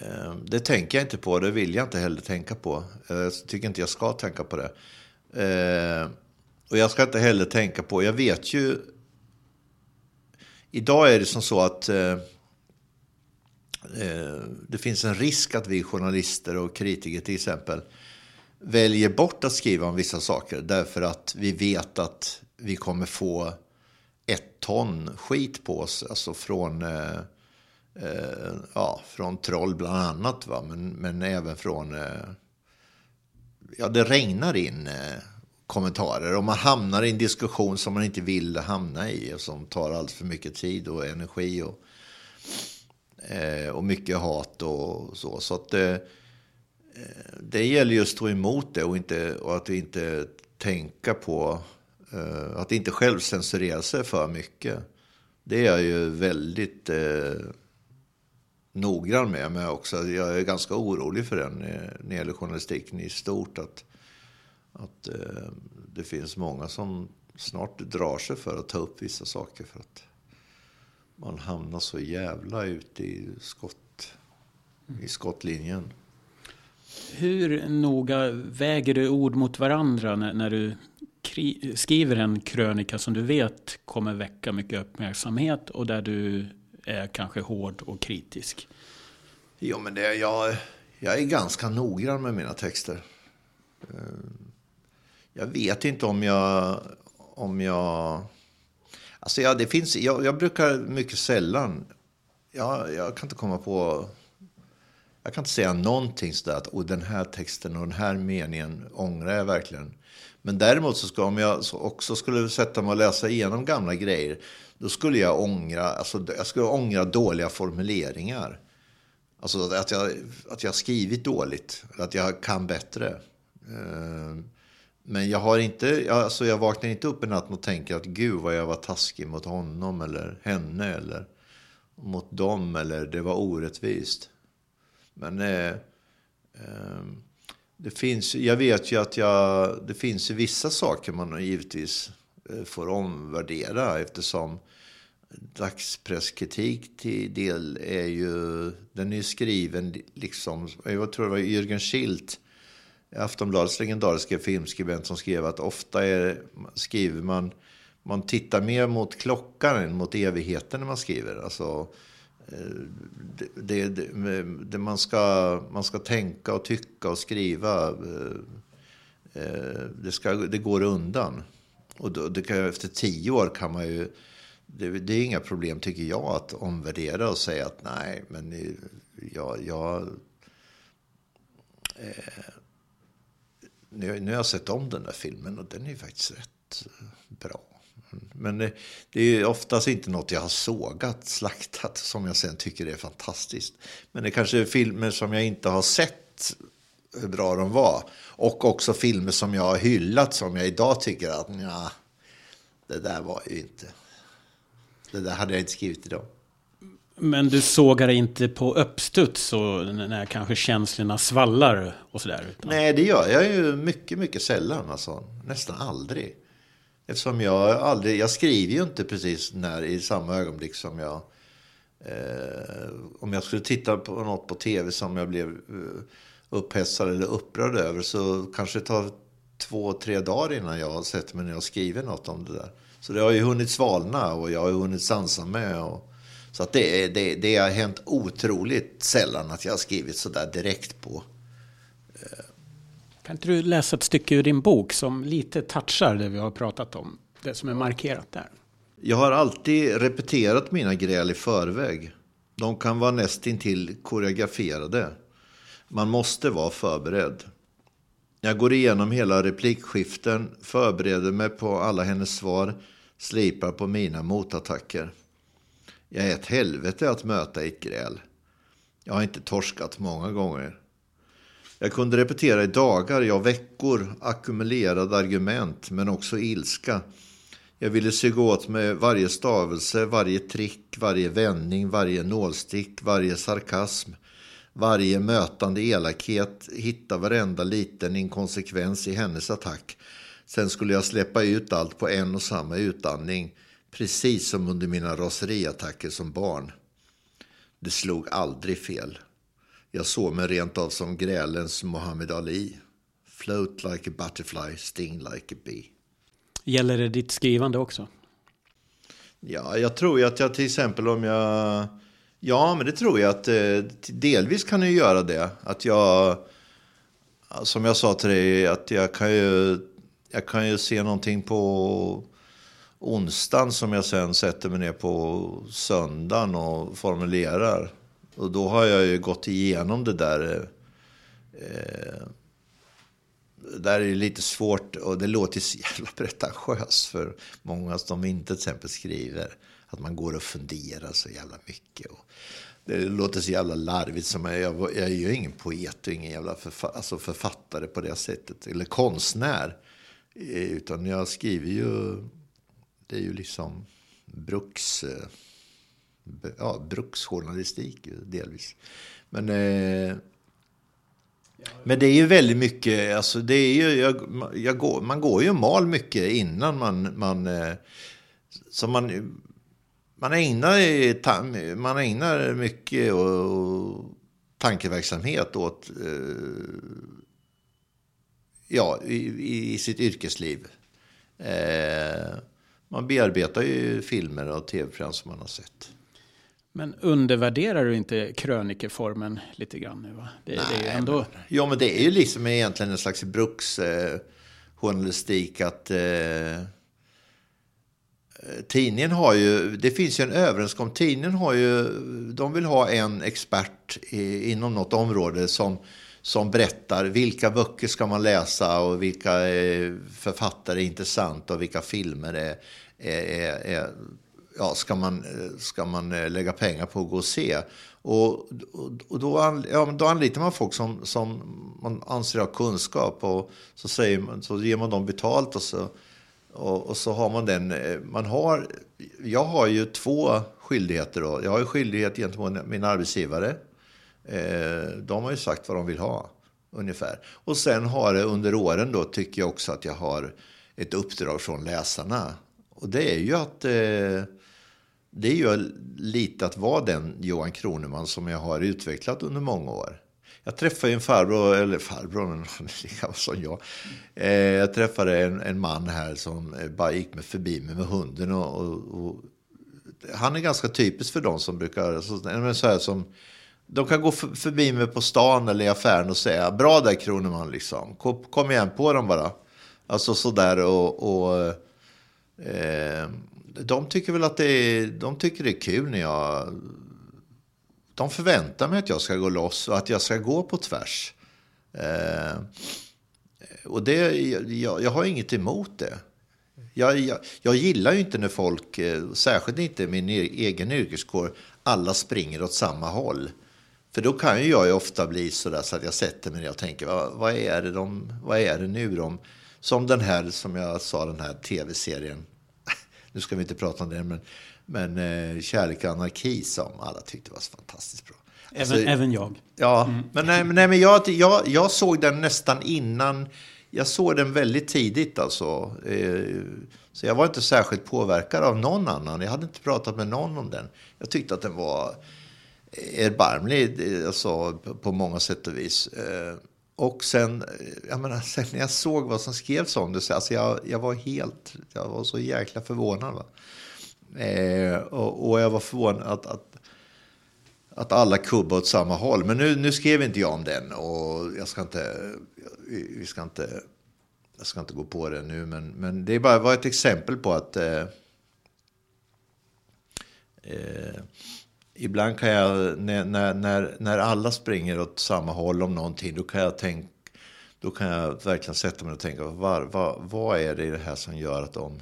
uh, det tänker jag inte på. Det vill jag inte heller tänka på. Uh, jag tycker inte jag ska tänka på det. och jag ska inte heller tänka på... Jag vet ju Idag är det som så att eh, eh, det finns en risk att vi journalister och kritiker till exempel väljer bort att skriva om vissa saker därför att vi vet att vi kommer få ett ton skit på oss, alltså från, eh, eh, ja, från troll bland annat, va? Men, men även från, eh, ja det regnar in eh, kommentarer. Och man hamnar i en diskussion som man inte vill hamna i och som tar allt för mycket tid och energi och, eh, och mycket hat och så. Så att eh, det gäller ju att stå emot det och, inte, och att inte tänka på eh, att inte själv censurera sig för mycket. Det är jag ju väldigt eh, noggrann med. Men också, jag är ganska orolig för den eh, när det gäller journalistiken i stort. Att, att eh, det finns många som snart drar sig för att ta upp vissa saker för att man hamnar så jävla ute i, skott, i skottlinjen. Hur noga väger du ord mot varandra när, när du skriver en krönika som du vet kommer väcka mycket uppmärksamhet och där du är kanske hård och kritisk? Jo, men det, jag, jag är ganska noggrann med mina texter. Jag vet inte om jag... Om jag alltså ja, det finns, jag, jag brukar mycket sällan... Jag, jag kan inte komma på... Jag kan inte säga någonting sådär att oh, den här texten och den här meningen ångrar jag verkligen. Men däremot så ska, om jag också skulle sätta mig och läsa igenom gamla grejer, då skulle jag ångra, alltså, jag skulle ångra dåliga formuleringar. Alltså att jag, att jag skrivit dåligt, att jag kan bättre. Ehm, men jag har inte, alltså jag vaknar inte upp en natt och tänker att gud vad jag var taskig mot honom eller henne eller mot dem eller det var orättvist. Men eh, eh, det finns, jag vet ju att jag, det finns vissa saker man givetvis eh, får omvärdera eftersom dagspresskritik till del är ju, den är skriven liksom, jag tror det var Jürgen Schilt, Aftonbladets legendariska filmskribent som skrev att ofta är, skriver man, man tittar mer mot klockan än mot evigheten när man skriver. Alltså, eh, det, det, det, man, ska, man ska tänka och tycka och skriva. Eh, eh, det, ska, det går undan. Och då, det kan, efter tio år kan man ju det, det, är inga problem, tycker jag, att omvärdera och säga att nej, men jag... jag eh, nu, nu har jag sett om den där filmen och den är faktiskt rätt eh, bra. Men det, det är oftast inte något jag har sågat, slaktat, som jag sen tycker är fantastiskt. Men det kanske är filmer som jag inte har sett hur bra de var. Och också filmer som jag har hyllat som jag idag tycker att ja, det där var ju inte det där hade jag inte skrivit idag. Men du sågar inte på uppstuds och när kanske känslorna svallar och sådär? Utan... Nej, det gör jag ju mycket, mycket sällan. Alltså. Nästan aldrig. Eftersom jag aldrig, jag skriver ju inte precis när i samma ögonblick som jag eh, om jag skulle titta på något på tv som jag blev eh, upphetsad eller upprörd över så kanske det tar två, tre dagar innan jag sätter mig ner och skriver något om det där. Så det har ju hunnit svalna och jag har ju hunnit sansa med. Och, så att det, det, det har hänt otroligt sällan att jag har skrivit så där direkt på. Eh. Kan inte du läsa ett stycke ur din bok som lite touchar det vi har pratat om? Det som är markerat där. Jag har alltid repeterat mina gräl i förväg. De kan vara nästintill koreograferade. Man måste vara förberedd. Jag går igenom hela replikskiften, förbereder mig på alla hennes svar, slipar på mina motattacker. Jag är ett helvete att möta i ett gräl. Jag har inte torskat många gånger. Jag kunde repetera i dagar, ja veckor, ackumulerade argument, men också ilska. Jag ville suga åt mig varje stavelse, varje trick, varje vändning, varje nålstick, varje sarkasm, varje mötande elakhet, hitta varenda liten inkonsekvens i hennes attack. Sen skulle jag släppa ut allt på en och samma utandning, precis som under mina raseriattacker som barn. Det slog aldrig fel. Jag såg mig rent av som grälens Muhammad Ali. Float like a butterfly, sting like a bee. Gäller det ditt skrivande också? Ja, jag tror ju att jag till exempel om jag Ja, men det tror jag att eh, delvis kan jag göra det. Att jag, som jag sa till dig, att jag kan ju, jag kan ju se någonting på onsdagen som jag sen sätter mig ner på söndagen och formulerar. Och då har jag ju gått igenom det där. Eh, det där är lite svårt och det låter så jävla pretentiöst för många som inte till exempel skriver. Att man går och funderar så jävla mycket. Och det låter så jävla larvigt. Som jag, jag, jag är ju ingen poet och ingen jävla förfa, alltså författare på det sättet. Eller konstnär. Eh, utan jag skriver ju... Det är ju liksom bruks... Eh, ja, bruksjournalistik delvis. Men... Eh, men det är ju väldigt mycket, alltså det är ju, jag, jag går, man går ju och mal mycket innan man, man eh, så man, man ägnar, man ägnar mycket och tankeverksamhet åt eh, ja, i, i sitt yrkesliv. Eh, man bearbetar ju filmer och tv-program som man har sett. Men undervärderar du inte krönikeformen lite grann nu? Va? Det, Nej, det är ändå... men, ja, men det är ju liksom egentligen en slags bruksjournalistik eh, att eh, tidningen har ju, det finns ju en överenskommelse, tidningen har ju, de vill ha en expert i, inom något område som, som berättar vilka böcker ska man läsa och vilka eh, författare är intressanta och vilka filmer är, är, är, är ja, ska, man, ska man eh, lägga pengar på att gå och se. Och, och, då, ja, då anlitar man folk som, som man anser har kunskap och så, säger man, så ger man dem betalt och så, och, och, så har man den. Eh, man har, jag har ju två skyldigheter. Då. Jag har ju skyldighet gentemot min arbetsgivare. Eh, de har ju sagt vad de vill ha, ungefär. Och sen har det under åren då tycker jag också att jag har ett uppdrag från läsarna. Och det är ju att eh, det är ju lite att vara den Johan Kroneman som jag har utvecklat under många år. Jag träffade en farbror, eller farbror, men han är lika gammal som jag. Eh, jag träffade en, en man här som eh, bara gick med förbi mig med hunden. Och, och, och han är ganska typisk för de som brukar, alltså, så, så här som, de kan gå förbi mig på stan eller i affären och säga bra där Kroneman liksom. Kom, kom igen på dem bara. Alltså sådär och, och eh, eh, de tycker väl att det är, de tycker det är kul när jag de förväntar mig att jag ska gå loss och att jag ska gå på tvärs. Eh, och det, jag, jag har inget emot det. Jag, jag, jag gillar ju inte när folk, eh, särskilt inte min e, egen yrkeskår, alla springer åt samma håll. För då kan ju jag ju ofta bli sådär så att jag sätter mig ner och tänker, vad, vad, är det de, vad är det nu de... Som den här, som jag sa, den här tv-serien nu ska vi inte prata om det, men, men eh, Kärlek och anarki som alla tyckte var så fantastiskt bra. Även, Alltså, även jag. Ja, men, nej, men, nej, men jag, jag, jag såg den nästan innan. Jag såg den väldigt tidigt alltså. Eh, så jag var inte särskilt påverkad av någon annan. Jag hade inte pratat med någon om den. Jag tyckte att den var erbarmlig eh, alltså, på- på många sätt och vis. Och sen, eh, jag menar, sen när jag såg vad som skrevs om det, så alltså jag, jag var helt, jag var så jäkla förvånad. Va? Eh, och, och jag var förvånad att, att att alla kubbar åt samma håll. Men nu, nu skrev inte jag om den och jag ska inte, vi ska inte, jag ska inte gå på det nu. Men, men det är bara var ett exempel på att eh, eh, ibland kan jag, när, när, när, alla springer åt samma håll om någonting, då kan jag tänka, då kan jag verkligen sätta mig och tänka, var, var, vad är det i det här som gör att de,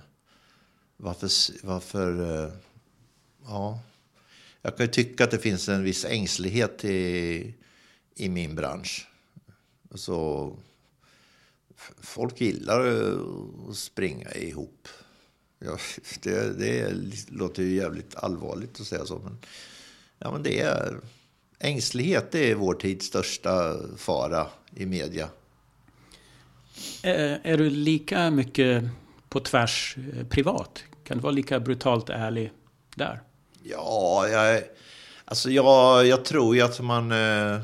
varför, varför, eh, ja, jag kan ju tycka att det finns en viss ängslighet i, i min bransch. Så, folk gillar att springa ihop. Ja, [laughs] det, det låter ju jävligt allvarligt att säga så. Men, ja, men det är, ängslighet det är vår tids största fara i media. Eh, Är du lika mycket på tvärs eh, privat? Kan du vara lika brutalt ärlig där? Ja, jag, alltså jag, jag tror ju att man... Eh,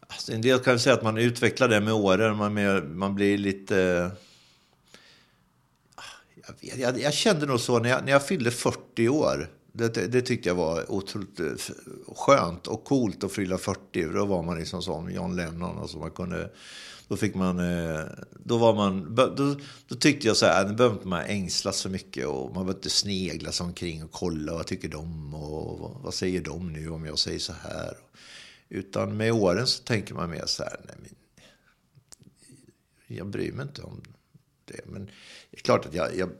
alltså en del kan ju säga att man utvecklar det med åren. Man, man blir lite... Eh, jag, vet, jag, jag kände nog så när jag, när jag fyllde 40 år. Det, det, tyckte jag var otroligt eh, skönt och coolt att fylla 40. Då var man liksom som John Lennon. Alltså man kunde, då fick man... Eh, då, var man, då, då tyckte jag så här, äh, nu behöver inte man ängslas så mycket och man behöver inte snegla sig omkring och kolla vad tycker de och vad, vad säger de nu om jag säger så här. Utan med åren så tänker man mer så här, nej men jag bryr mig inte om det. Men det är klart att jag, jag,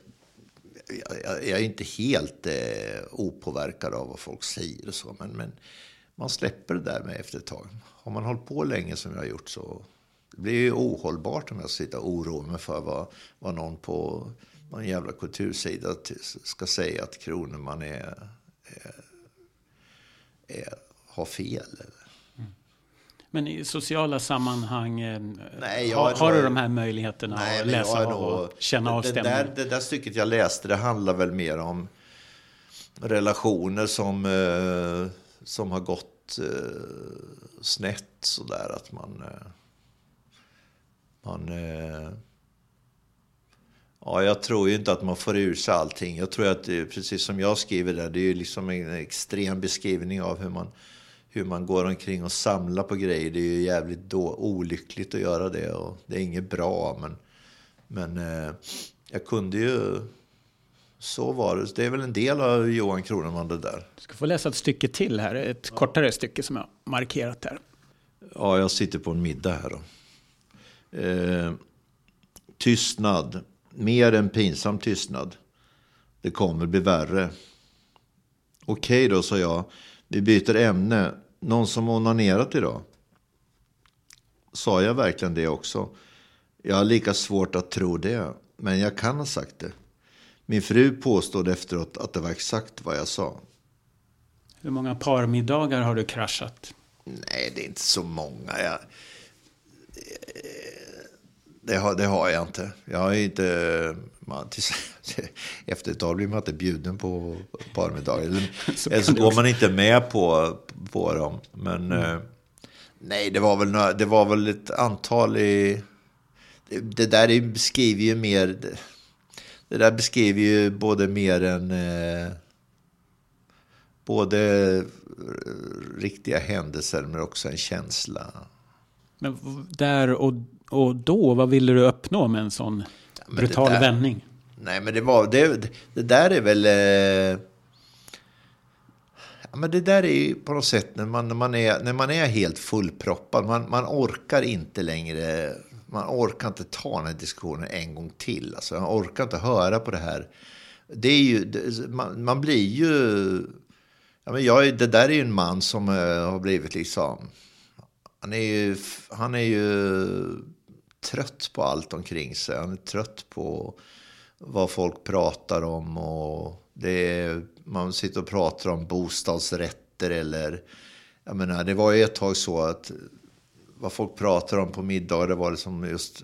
jag, jag är inte helt eh, opåverkad av vad folk säger och så. Men, men man släpper det där med efter ett tag. Har man hållit på länge som jag har gjort så det blir ju ohållbart om jag sitter och oroar mig för vad, vad någon på någon jävla kultursida ska säga att Kroneman är, är, är, har fel. Men i sociala sammanhang, Nej, har, har du de här möjligheterna Nej, att läsa av nog- och känna av det, det, stämningen? där, det där stycket jag läste, det handlar väl mer om relationer som, eh, som har gått eh, snett sådär. Att man, eh, man, eh, Ja, jag tror ju inte att man får ur sig allting. Jag tror att, det, precis som jag skriver där, det är ju liksom en extrem beskrivning av hur man, hur man går omkring och samlar på grejer. Det är ju jävligt då, olyckligt att göra det och det är inget bra. Men, men eh, jag kunde ju... Så var det. Det är väl en del av Johan Kroneman det där. Du ska få läsa ett stycke till här, ett kortare stycke som jag markerat där. Ja, jag sitter på en middag här då. Eh, tystnad. Mer än pinsam tystnad. Det kommer bli värre. Okej då, sa jag. Vi byter ämne. Någon som onanerat idag? Sa jag verkligen det också? Jag har lika svårt att tro det. Men jag kan ha sagt det. Min fru påstod efteråt att det var exakt vad jag sa. Hur många parmiddagar har du kraschat? Nej, det är inte så många. Jag, det, har, det har jag inte. Jag har inte... Man, till, [laughs] efter ett tag blir man inte bjuden på parmiddagar. Eller, eller [laughs] så går man inte med på, på dem. Men mm. nej, det var, väl, det var väl ett antal i... Det, det där beskriver ju mer... Det, det där beskriver ju både mer än... Eh, både riktiga händelser men också en känsla. Men där och, och då, vad ville du uppnå med en sån ja, brutal där, vändning? Nej, men det var, det, det där är väl... Eh, ja, men det där är ju på något sätt när man, när man, är, när man är helt fullproppad. Man, man orkar inte längre man orkar inte ta den här diskussionen en gång till. Alltså, man orkar inte höra på det här. Det är ju, det, man, man, blir ju... Ja, men jag, det där är ju en man som uh, har blivit liksom... Han är, ju, han är ju trött på allt omkring sig. Han är trött på vad folk pratar om. och det är, Man sitter och pratar om bostadsrätter eller... Jag menar, det var ju ett tag så att vad folk pratar om på middagar det var liksom just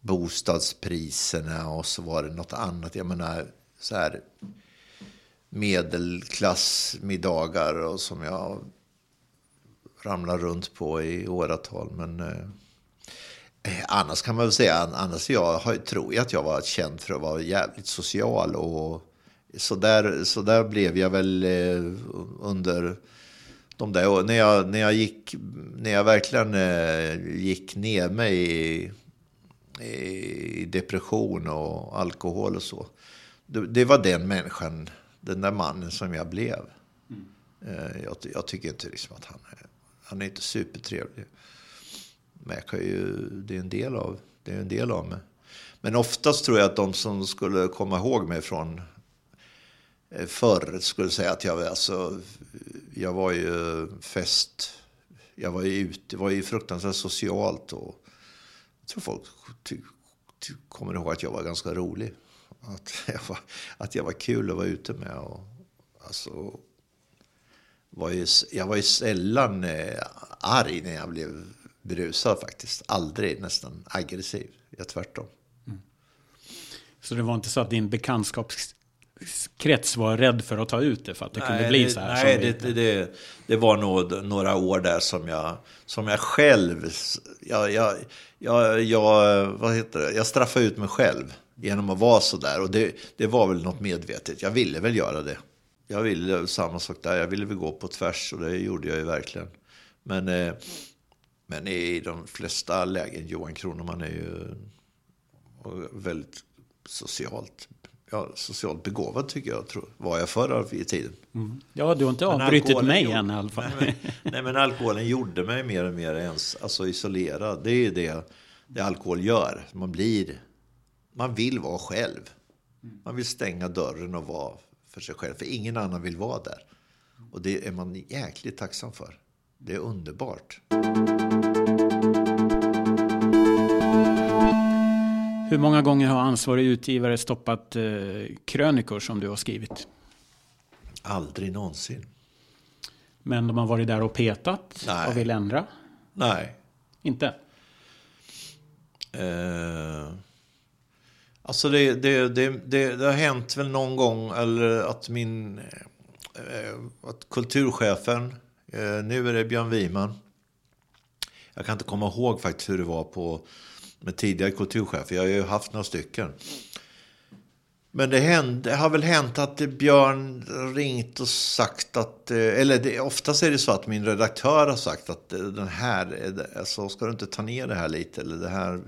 bostadspriserna och så var det något annat. Jag menar, så här medelklassmiddagar och som jag ramlar runt på i åratal. Men eh annars kan man väl säga, annars jag har, tror jag att jag var känd för att vara jävligt social och så där, så där blev jag väl eh, under de där, när, jag, när, jag gick, när jag verkligen eh, gick ner mig i, i, depression och alkohol och så. Det, det, var den människan, den där mannen som jag blev. Mm. Eh, jag, jag, tycker inte liksom att han är, han är inte supertrevlig. Men jag kan ju, det är en del av, det är en del av mig. Men oftast tror jag att de som skulle komma ihåg mig från eh, förr skulle säga att jag, alltså, jag var ju fest. Jag var ju ute, det var ju fruktansvärt socialt och jag tror folk ty, ty, kommer ihåg att jag var ganska rolig. Att [laughs] jag var, att jag var kul att vara ute med. Och, alltså, var ju, jag var ju sällan eh, arg när jag blev berusad faktiskt. Aldrig nästan aggressiv. Jag tvärtom. Mm. Så det var inte så att din bekantskaps krets var rädd för att ta ut det för att det nej, kunde bli så här? Nej, det, det, det, det, var nog några år där som jag, som jag själv, jag, jag, jag, jag, vad heter det? jag straffade ut mig själv genom att vara så där. Och det, det var väl något medvetet. Jag ville väl göra det. Jag ville samma sak där. Jag ville väl gå på tvärs och det gjorde jag ju verkligen. Men, eh, men i de flesta lägen, Johan Kronoman är ju väldigt socialt ja, socialt begåvad tycker jag, tror, var jag förr i tiden. Mm. Ja, du har inte avbrutit mig gjorde, än i alla fall. Nej men, nej men, alkoholen gjorde mig mer och mer ens, alltså isolerad. Det är det, det alkohol gör. Man blir, man vill vara själv. Man vill stänga dörren och vara för sig själv. För ingen annan vill vara där. Och det är man jäkligt tacksam för. Det är underbart. Hur många gånger har ansvarig utgivare stoppat eh, krönikor som du har skrivit? Aldrig någonsin. Men de har varit där och petat Nej. och vill ändra? Nej. Inte? Eh, alltså det, det, det, det, det har hänt väl någon gång eller att min eh, att kulturchefen, Eh, nu är det Björn Wiman. Jag kan inte komma ihåg faktiskt hur det var på med tidigare kulturchefer. Jag har ju haft några stycken. Men det, hände, det har väl hänt att Björn ringt och sagt att, eh, eller det, oftast är det så att min redaktör har sagt att eh, den här, alltså, ska du inte ta ner det här lite? Eller det här,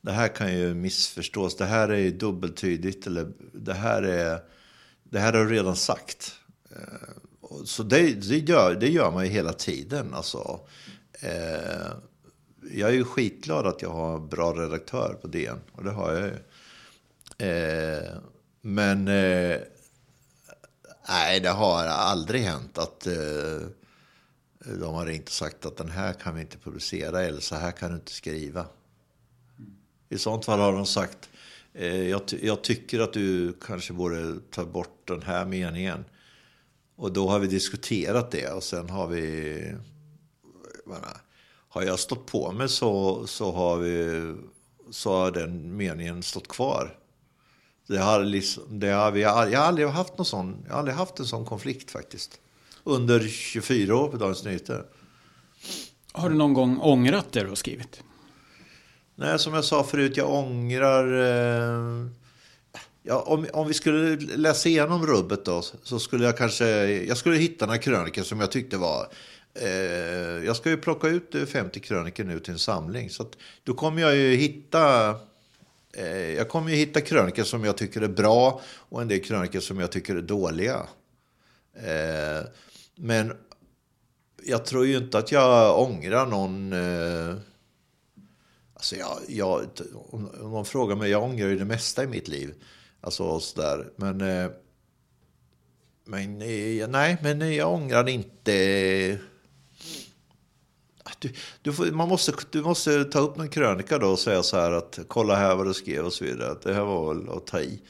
det här kan ju missförstås, det här är ju dubbeltydigt, eller det här är, det här har du redan sagt. Så det, det, gör, det gör man ju hela tiden. Alltså, eh, jag är ju skitglad att jag har en bra redaktör på DN, och det har jag ju. Eh, men eh, nej, det har aldrig hänt att eh, de har ringt och sagt att den här kan vi inte publicera eller så här kan du inte skriva. I sånt fall har de sagt eh, jag, jag, tycker att du kanske borde ta bort den här meningen. Och då har vi diskuterat det och sen har vi... Menar, har jag stått på mig så, så, har vi, så har den meningen stått kvar. Det har liksom, det har, vi, jag har aldrig haft någon sån, jag har aldrig haft en sån konflikt faktiskt. Under 24 år på Dagens Nyheter. Har du någon gång ångrat det du har skrivit? Nej, som jag sa förut, jag ångrar... Eh, ja, om, om vi skulle läsa igenom rubbet då, så skulle jag kanske... Jag skulle hitta några krönikor som jag tyckte var... Eh, jag ska ju plocka ut eh, 50 krönikor nu till en samling. Så att, då kommer jag ju hitta Eh, jag kommer ju hitta krönikor som jag tycker är bra och en del krönikor som jag tycker är dåliga. Eh, men jag tror ju inte att jag ångrar någon... Eh, alltså jag, jag, om någon frågar mig, jag ångrar ju det mesta i mitt liv. Alltså sådär. Men, eh, men eh, nej, men eh, jag ångrar inte du, du får, man måste, du måste ta upp en krönika då och säga så här att kolla här vad du skrev och så vidare. Att det här var väl att ta i.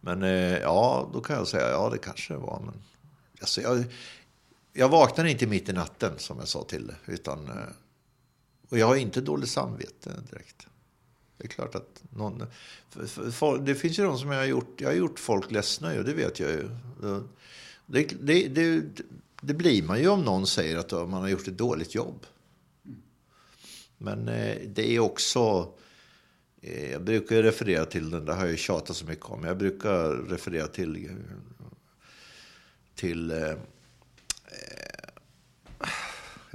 Men ja, då kan jag säga ja, det kanske det var. Men, alltså, jag, jag vaknade inte mitt i natten som jag sa till det. Utan, och jag har inte dåligt samvete direkt. Det är klart att någon... Det finns ju de som jag har gjort... Jag har gjort folk ledsna ju, det vet jag ju. Det, det, det, det blir man ju om någon säger att man har gjort ett dåligt jobb. Men eh, det är också... Eh, jag brukar referera till den, det har jag ju tjatat så mycket om. Jag brukar referera till... Till... Eh,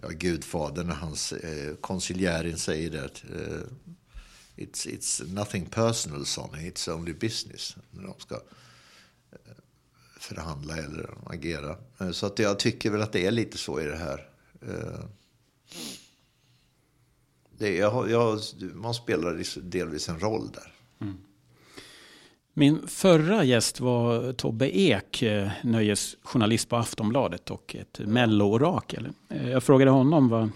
ja, Gudfadern och hans konsiljärin säger det. It's, it's nothing personal, Sonny. It's only business. När de ska eh, förhandla eller agera. Eh, så att jag tycker väl att det är lite så i det här eh, det, jag, jag, man spelar delvis en roll där. Mm. Min förra gäst var Tobbe Ek, nöjesjournalist på Aftonbladet och ett melloorakel. Eh, jag frågade honom vad,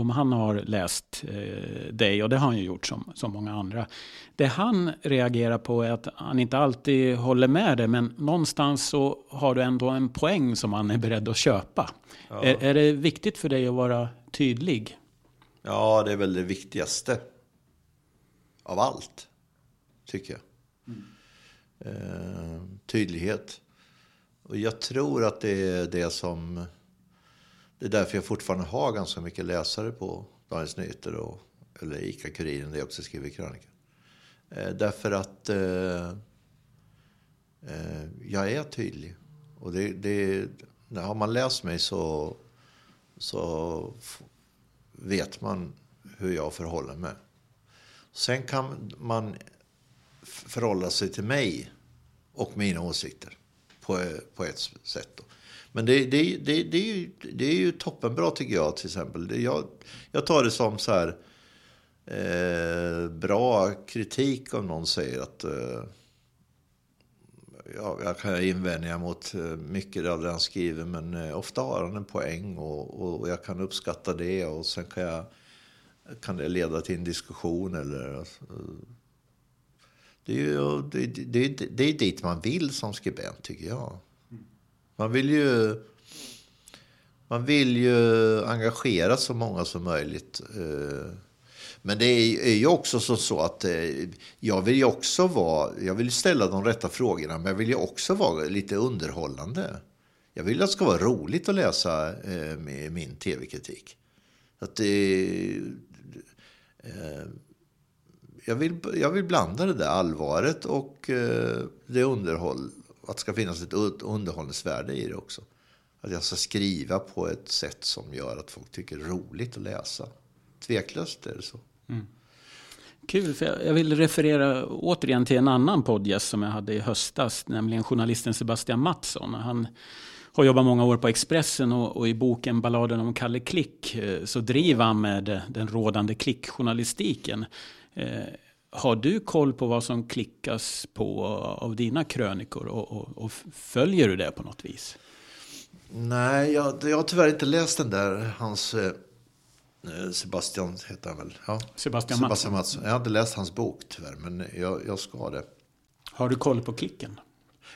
om han har läst eh, dig och det har han ju gjort som, som många andra. Det han reagerar på är att han inte alltid håller med dig men någonstans så har du ändå en poäng som han är beredd att köpa. Ja. Är, är det viktigt för dig att vara tydlig? Ja, det är väl det viktigaste av allt, tycker jag. Mm. Eh, tydlighet. Och jag tror att det är det som... Det är därför jag fortfarande har ganska mycket läsare på Dagens Nyheter och, eller ICA-Kuriren där jag också skriver krönikor. Eh, därför att eh, eh, jag är tydlig. Och det, det, har man läst mig så, så vet man hur jag förhåller mig. Sen kan man förhålla sig till mig och mina åsikter på, på ett sätt. Då. Men det, det, det, det, är ju, det är ju toppenbra tycker jag till exempel. Jag, jag tar det som så här eh, bra kritik om någon säger att eh, ja, jag kan ha invändningar mot eh, mycket av det han skriver men eh, ofta har han en poäng och, och jag kan uppskatta det och sen kan, jag, kan det leda till en diskussion eller alltså, eh. det är ju det, det, det är dit man vill som skribent tycker jag. Man vill ju man vill ju engagera så många som möjligt. Eh. Men det är ju också så, att eh, jag vill ju också vara, jag vill ställa de rätta frågorna, men jag vill ju också vara lite underhållande. Jag vill att det ska vara roligt att läsa eh, min tv-kritik. Att det, jag, vill, jag vill blanda det där allvaret och det underhåll, att det ska finnas ett underhållningsvärde i det också. Att jag ska skriva på ett sätt som gör att folk tycker det är roligt att läsa. Tveklöst är det så. Mm. Kul, för jag vill referera återigen till en annan poddgäst som jag hade i höstas, nämligen journalisten Sebastian Mattsson. Han har jobbat många år på Expressen och, och, i boken Balladen om Kalle Klick eh, så driver han med den rådande klickjournalistiken. Eh, har du koll på vad som klickas på av dina krönikor och, och, och följer du det på något vis? Nej, jag, jag har tyvärr inte läst den där, hans eh, eh Sebastian heter han väl? Ja. Sebastian, Sebastian Mattsson. Jag har inte läst hans bok tyvärr, men jag, jag ska det. Har du koll på klicken?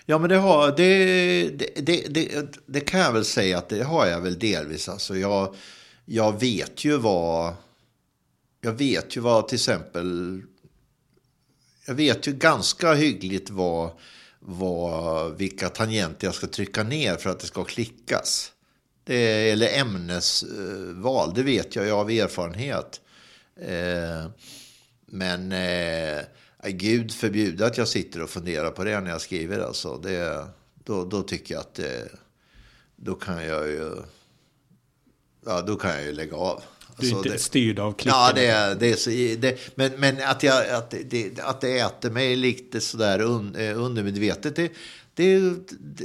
Ja, men det, har, det, det, det, det, kan jag väl säga att det har jag väl delvis. Alltså jag, jag vet ju vad... Jag vet ju vad till exempel... Jag vet ju ganska hyggligt vad, vad, vilka tangenter jag ska trycka ner för att det ska klickas. Det, eller ämnesval, det vet jag ju av erfarenhet. Eh, men... Eh, Gud förbjude att jag sitter och funderar på det när jag skriver. Alltså. Det, då, då tycker jag att det, då kan jag ju... Ja, då kan jag ju lägga av. Du är alltså, inte det, styrd av klicken? Ja, det är, det är så, det, men, men att, jag, att, det, att det äter mig lite sådär un, eh, undermedvetet. Det, det,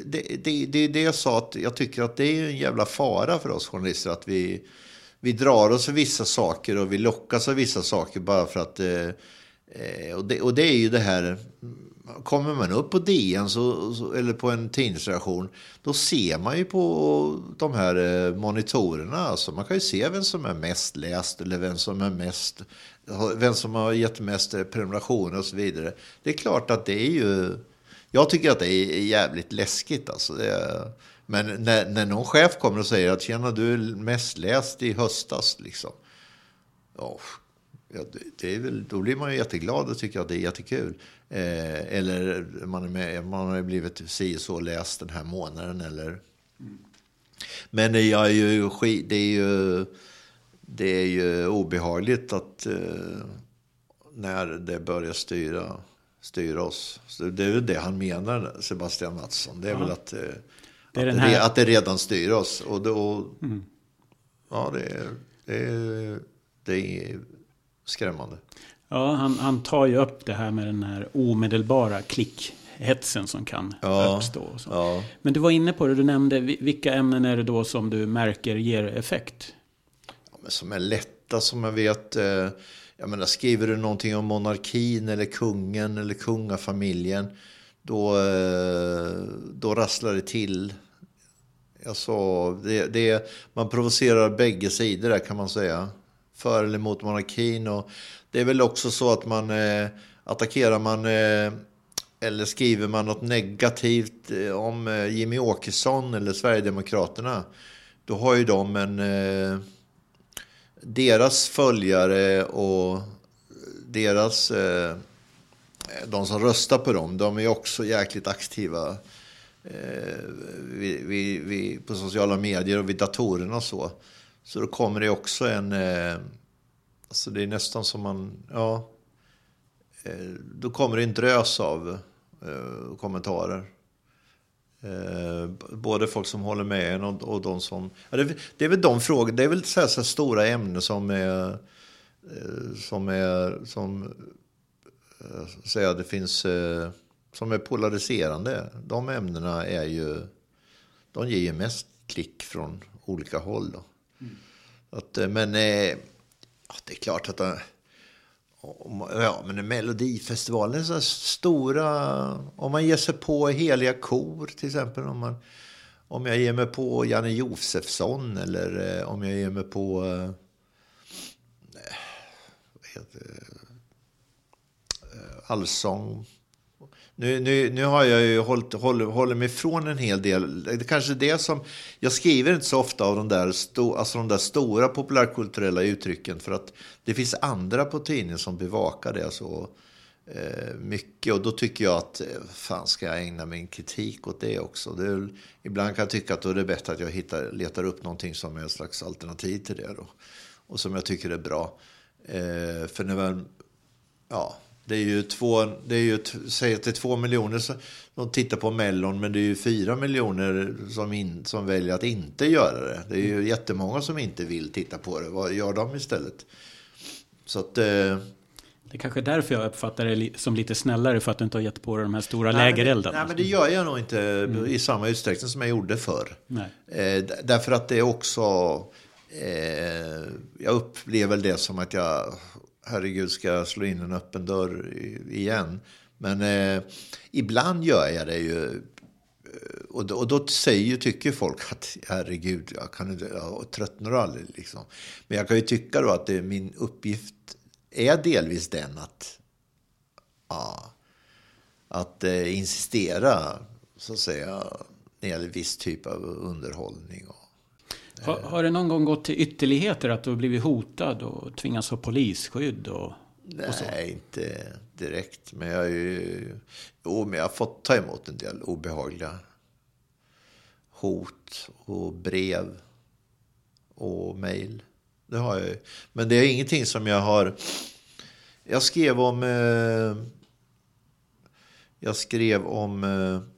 det, det, det är det jag sa, att jag tycker att det är en jävla fara för oss journalister. Att vi, vi drar oss för vissa saker och vi lockas av vissa saker bara för att eh, Eh, och, det, och det är ju det här, kommer man upp på DN så, så, eller på en tidningsredaktion, då ser man ju på de här eh, monitorerna. Alltså man kan ju se vem som är mest läst eller vem som är mest, vem som har gett mest eh, prenumerationer och så vidare. Det är klart att det är ju, jag tycker att det är jävligt läskigt alltså. Är, men när, när någon chef kommer och säger att tjena du är mest läst i höstas liksom. Oh, Ja, det är väl, då blir man ju jätteglad och tycker att det är jättekul. Eh, eller man, är med, man har blivit si så läst den här månaden. Eller... Mm. Men det är ju, det är ju, det är ju obehagligt att eh, när det börjar styra, styra oss. Så det är väl det han menar, Sebastian Mattsson. Det är ja. väl att, eh, det att, här... det, att det redan styr oss. Och då, mm. Ja, det är, det är, det är skrämmande. Ja, han, han tar ju upp det här med den här omedelbara klickhetsen som kan ja, uppstå. Ja. Men du var inne på det, du nämnde vilka ämnen är det då som du märker ger effekt? Ja, men som är lätta, som jag vet. Eh, jag menar, skriver du någonting om monarkin eller kungen eller kungafamiljen, då, eh, då rasslar det till. Alltså, det, det, man provocerar bägge sidor där kan man säga för eller mot monarkin. Och det är väl också så att man eh, attackerar man eh, eller skriver man något negativt eh, om eh, Jimmy Åkesson eller Sverigedemokraterna. Då har ju de en... Eh, deras följare och deras... Eh, de som röstar på dem, de är också jäkligt aktiva eh, vi, vi, vi, på sociala medier och vid datorerna och så. Så då kommer det också en... Eh, alltså det är nästan som man... Ja, eh, då kommer det en drös av eh, kommentarer. Eh, både folk som håller med en och, och de som... Ja, det, det, är väl de frågor, det är väl så här, så här stora ämnen som är... Eh, som är... Som, eh, säga, det finns... Eh, som är polariserande. De ämnena är ju... De ger ju mest klick från olika håll. Då. Mm. Att, eh, men eh, det är klart att... Eh, ja, men Melodifestivalen är så stora... Om man ger sig på heliga kor till exempel. Om, man, om jag ger mig på Janne Josefsson eller eh, om jag ger mig på... Eh, vad heter allsång nu, nu, nu har jag ju hållit, håller, håller mig ifrån en hel del. Det är det som... Jag skriver inte så ofta av de där, sto, alltså de där stora populärkulturella uttrycken för att det finns andra på tidningen som bevakar det så eh, mycket. Och då tycker jag att eh, fan ska jag ägna min kritik åt det också. Det är, ibland kan jag tycka att då är det bättre att jag hittar, letar upp någonting som är en slags alternativ till det. Då, och som jag tycker är bra. Eh, för när man ja, det är ju två, det är ju, säg att det är två miljoner som tittar på Mellon, men det är ju fyra miljoner som, in, som väljer att inte göra det. Det är ju jättemånga som inte vill titta på det. Vad gör de istället? Så att... Eh, det är kanske därför jag uppfattar det som lite snällare för att du inte har gett på dig de här stora lägereldarna. Nej, men det gör jag nog inte mm. i samma utsträckning som jag gjorde förr. Eh, därför att det är också... Eh, jag upplever det som att jag, herregud, ska jag slå in en öppen dörr igen. Men eh, ibland gör jag det ju. Eh, och då, och då säger, tycker folk att herregud, jag, kan inte, jag tröttnar aldrig. Liksom. Men jag kan ju tycka då att det, min uppgift är delvis den att, ja, att eh, insistera så att säga när det gäller viss typ av underhållning. Och har, har det någon gång gått till ytterligheter att du har blivit hotad och tvingats ha polisskydd? Och, Nej, och inte direkt. Men jag, ju, jo, men jag har fått ta emot en del obehagliga hot och brev och mejl. Det har jag ju. Men det är ingenting som jag har... Jag skrev om... Eh, jag skrev om eh,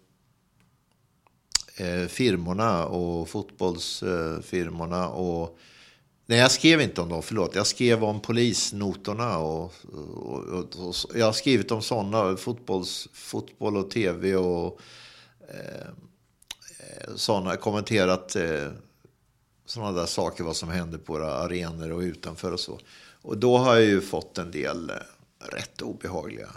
eh firmorna och fotbollsfirmorna. och, nej, jag skrev inte om dem, förlåt. Jag skrev om polisnotorna. Och, och, och, och jag har skrivit om sådana, fotbolls, fotboll och tv och eh, eh sådana. Kommenterat eh, sådana där saker, vad som händer på våra arenor och utanför och så. Och då har jag ju fått en del eh, rätt obehagliga.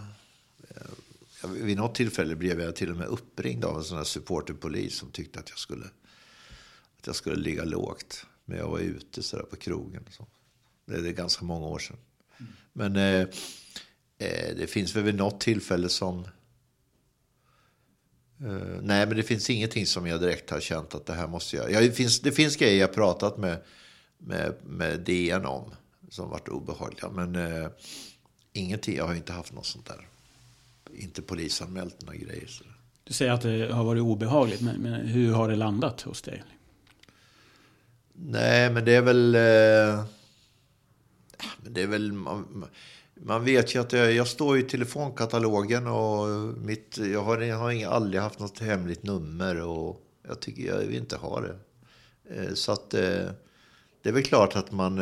Vid något tillfälle blev jag till och med uppringd av en sån här supporterpolis som tyckte att jag skulle, att jag skulle ligga lågt. Men jag var ute sådär på krogen. Så. Det är ganska många år sedan. Men eh, eh, det finns väl vid något tillfälle som Eh, nej, men det finns ingenting som jag direkt har känt att det här måste jag... Ja, det, finns, det finns grejer jag pratat med, med, med DN om som varit obehagliga. Men eh, ingenting, jag har inte haft något sånt där. Inte polisanmält några grejer. Så. Du säger att det har varit obehagligt, men, men, hur har det landat hos dig? Nej, men det är väl... Men det är väl... Man, man vet ju att jag, jag, står i telefonkatalogen och mitt, jag har, jag har aldrig haft något hemligt nummer och jag tycker jag vill inte ha det. Eh, så att eh, det är väl klart att man...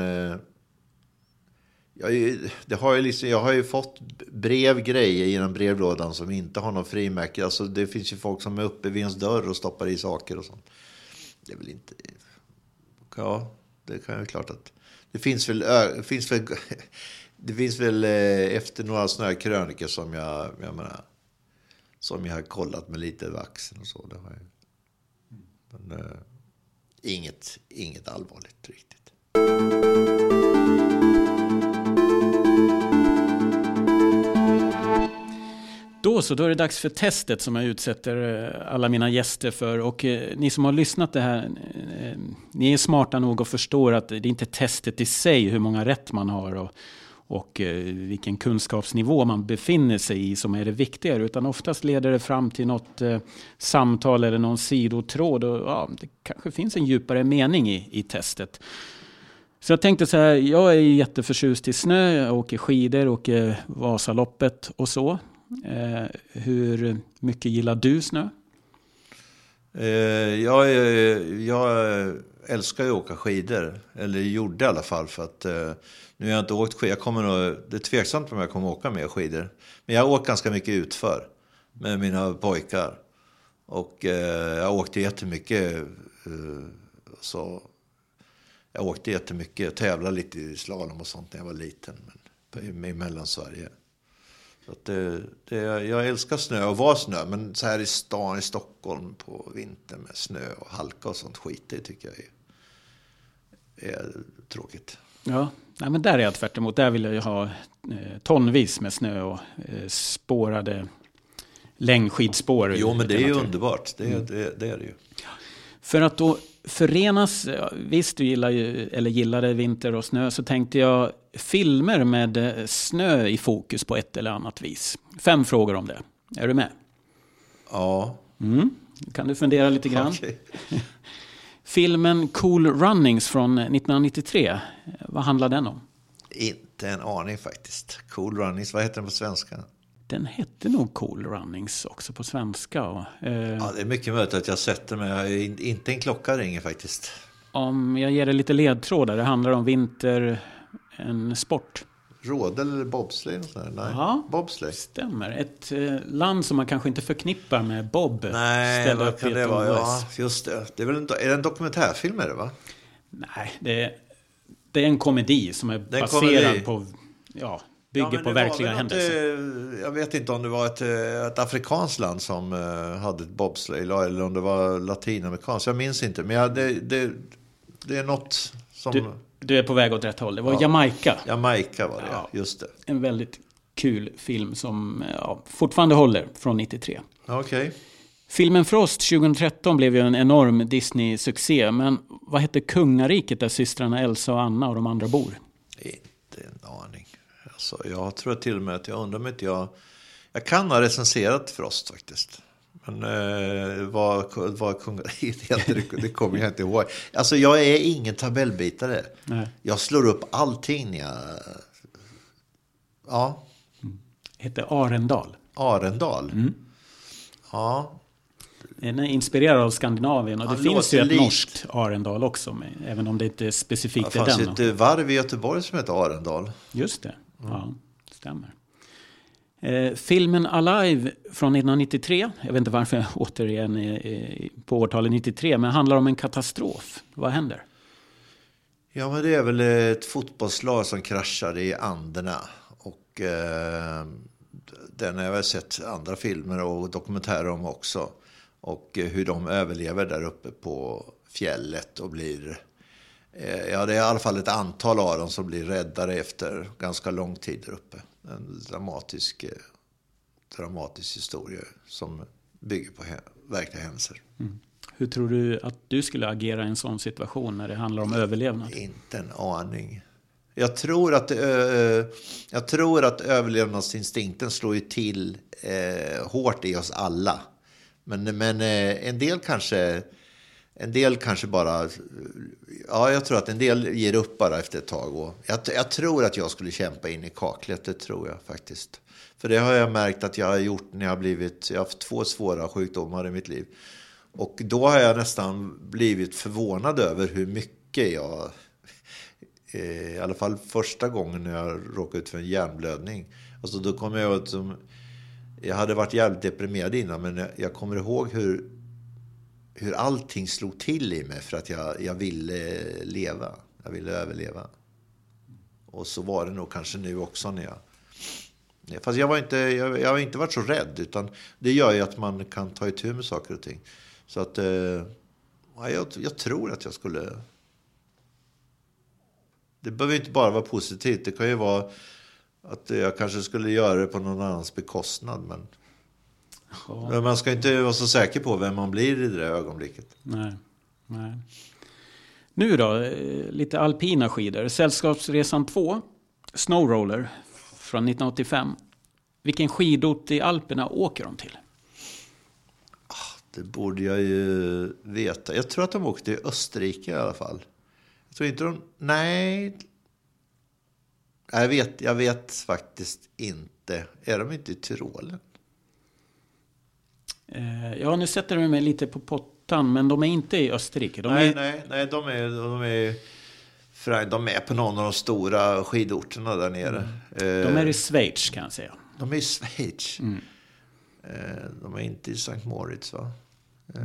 Jag, det har ju liksom, jag har ju fått brev, grejer genom brevlådan som inte har någon frimärke. Alltså det finns ju folk som är uppe vid ens dörr och stoppar i saker och sånt. Det är väl inte... Ja, det kan ju klart att... Det finns väl, finns väl [laughs] det finns väl eh, efter några sådana här krönikor som jag, jag menar, som jag har kollat med lite vaxen och så. Det har jag. Men eh, inget, inget allvarligt riktigt. Då så, då är det dags för testet som jag utsätter eh, alla mina gäster för. Och eh, ni som har lyssnat det här, eh, ni är smarta nog och förstår att det är inte testet i sig hur många rätt man har och och eh, vilken kunskapsnivå man befinner sig i som är det viktiga. Utan oftast leder det fram till något eh, samtal eller någon sidotråd. Och, ja, det kanske finns en djupare mening i, i testet. Så jag tänkte så här, jag är jätteförtjust i snö, jag åker skidor, åker Vasaloppet och så. Eh, hur mycket gillar du snö? Eh, jag, jag älskar ju att åka skidor, eller gjorde i alla fall. för att eh, nu har jag inte åkt skidor. Jag kommer nog, det är tveksamt om jag kommer åka mer skidor. Men jag har åkt ganska mycket utför med mina pojkar. Och eh, jag åkte jättemycket. Eh, så jag åkte jättemycket, tävlade lite i slalom och sånt när jag var liten. Men, I Mellansverige. Att det, det, jag älskar snö och var snö. Men så här i stan i Stockholm på vintern med snö och halka och sånt skit. Det tycker jag är, är tråkigt. Ja, Nej, men där är jag tvärt emot. Där vill jag ju ha eh, tonvis med snö och eh, spårade längdskidspår. Jo, men det är ju underbart. Det, mm. det, det, är det ju. För att då förenas, visst du gillar ju, eller gillade vinter och snö, så tänkte jag filmer med eh, snö i fokus på ett eller annat vis. Fem frågor om det. Är du med? Ja. Mm. Kan du fundera lite grann? Okay. [laughs] Filmen Cool Runnings från 1993, vad handlar den om? Inte en aning faktiskt. Cool Runnings, vad heter den på svenska? Den hette nog Cool Runnings också på svenska. Och, eh, Ja, det är mycket möjligt att jag sett den, men inte en klocka ringer faktiskt. Om jag ger dig lite ledtrådar. Det handlar om vinter, en sport. Rådel eller bobsleigh? Nej, Ja. bobsleigh. Stämmer. Ett eh, land som man kanske inte förknippar med Bob. Nej, vad kan det vara? Ja, just det. det är, väl en, är det en dokumentärfilm är det va? Nej, det är, det är en komedi som är är baserad komedi. på... Ja, Ja, bygger men på verkliga väl något, händelser. eh, Jag vet inte om det var ett, eh, ett afrikanskt land som eh, hade ett bobsleigh eller om det var latinamerikanskt. Jag minns inte. Men jag, det, det, det är något som... Du, du är på väg åt rätt håll. Det var Ja. Jamaica. Jamaica var det, Ja. just det. En väldigt kul film som ja, fortfarande håller från 93. Okej. Filmen Frost 2013 blev ju en enorm Disney-succé. Men vad hette kungariket där systrarna Elsa och Anna och de andra bor? Inte en aning. Alltså, jag tror till och med att jag undrar om inte jag... Jag kan ha recenserat Frost faktiskt. Men eh, vad, vad kungariket heter, [laughs] det, det kommer jag inte ihåg. Alltså jag är ingen tabellbitare. Nej. Jag slår upp allting när jag... Ja, Hette Arendal. Arendal. Mm. Ja, Den är inspirerad av Skandinavien och det Ja, finns ju ett likt. norskt Arendal också. Men, även om det inte är det specifikt är fanns den. ett eh, varv i Göteborg som heter Arendal. Just det, ja, stämmer. Eh, filmen Alive från 1993, jag vet inte varför jag [laughs] återigen är, är på årtalet 93, men handlar om en katastrof. Vad händer? Ja, men det är väl ett fotbollslag som kraschade i Anderna. Och eh, den har jag väl sett andra filmer och dokumentärer om också. Och hur de överlever där uppe på fjället och blir... Eh, ja, det är i alla fall ett antal av dem som blir räddare efter ganska lång tid där uppe. En dramatisk, eh, dramatisk historia som bygger på verkliga händelser. Hur tror du att du skulle agera i en sån situation när det handlar om överlevnad? Inte en aning. Jag tror att, eh, jag tror att överlevnadsinstinkten slår ju till eh, hårt i oss alla. Men, men eh, en del kanske... En del kanske bara... Ja, jag tror att en del ger upp bara efter ett tag. Och jag, jag tror att jag skulle kämpa in i kaklet, det tror jag faktiskt. För det har jag märkt att jag har gjort när jag har blivit... Jag har haft två svåra sjukdomar i mitt liv. Och då har jag nästan blivit förvånad över hur mycket jag eh, i alla fall första gången när jag råkade ut för en hjärnblödning. Alltså då kommer jag ihåg att som, jag hade varit jävligt deprimerad innan men jag kommer ihåg hur, hur allting slog till i mig för att jag, jag ville leva. Jag ville överleva. Och så var det nog kanske nu också när jag... Fast jag, var inte, jag, jag har inte varit så rädd utan det gör ju att man kan ta itu med saker och ting. Så att... Eh, ja, jag, jag tror att jag skulle... Det behöver inte bara vara positivt. Det kan ju vara att jag kanske skulle göra det på någon annans bekostnad. Men men man ska inte vara så säker på vem man blir i det där ögonblicket. nej, nej. Nu då, eh, lite alpina skidor. Sällskapsresan 2, Snowroller från 1985. Vilken skidort i Alperna åker de till? Det borde jag ju veta. Jag tror att de åkte i Österrike i alla fall. Jag tror inte de... Nej. Jag vet, jag vet faktiskt inte. Är de inte i Tyrolen? Eh, Ja, nu sätter du mig lite på pottan, men de är inte i Österrike. De nej, är, nej, nej, de är, de är, de är på någon av de stora skidorterna där nere. Eh, de är i Schweiz kan jag säga. de är i Schweiz. Mm. Eh, de är inte i Sankt Moritz, va? Eh,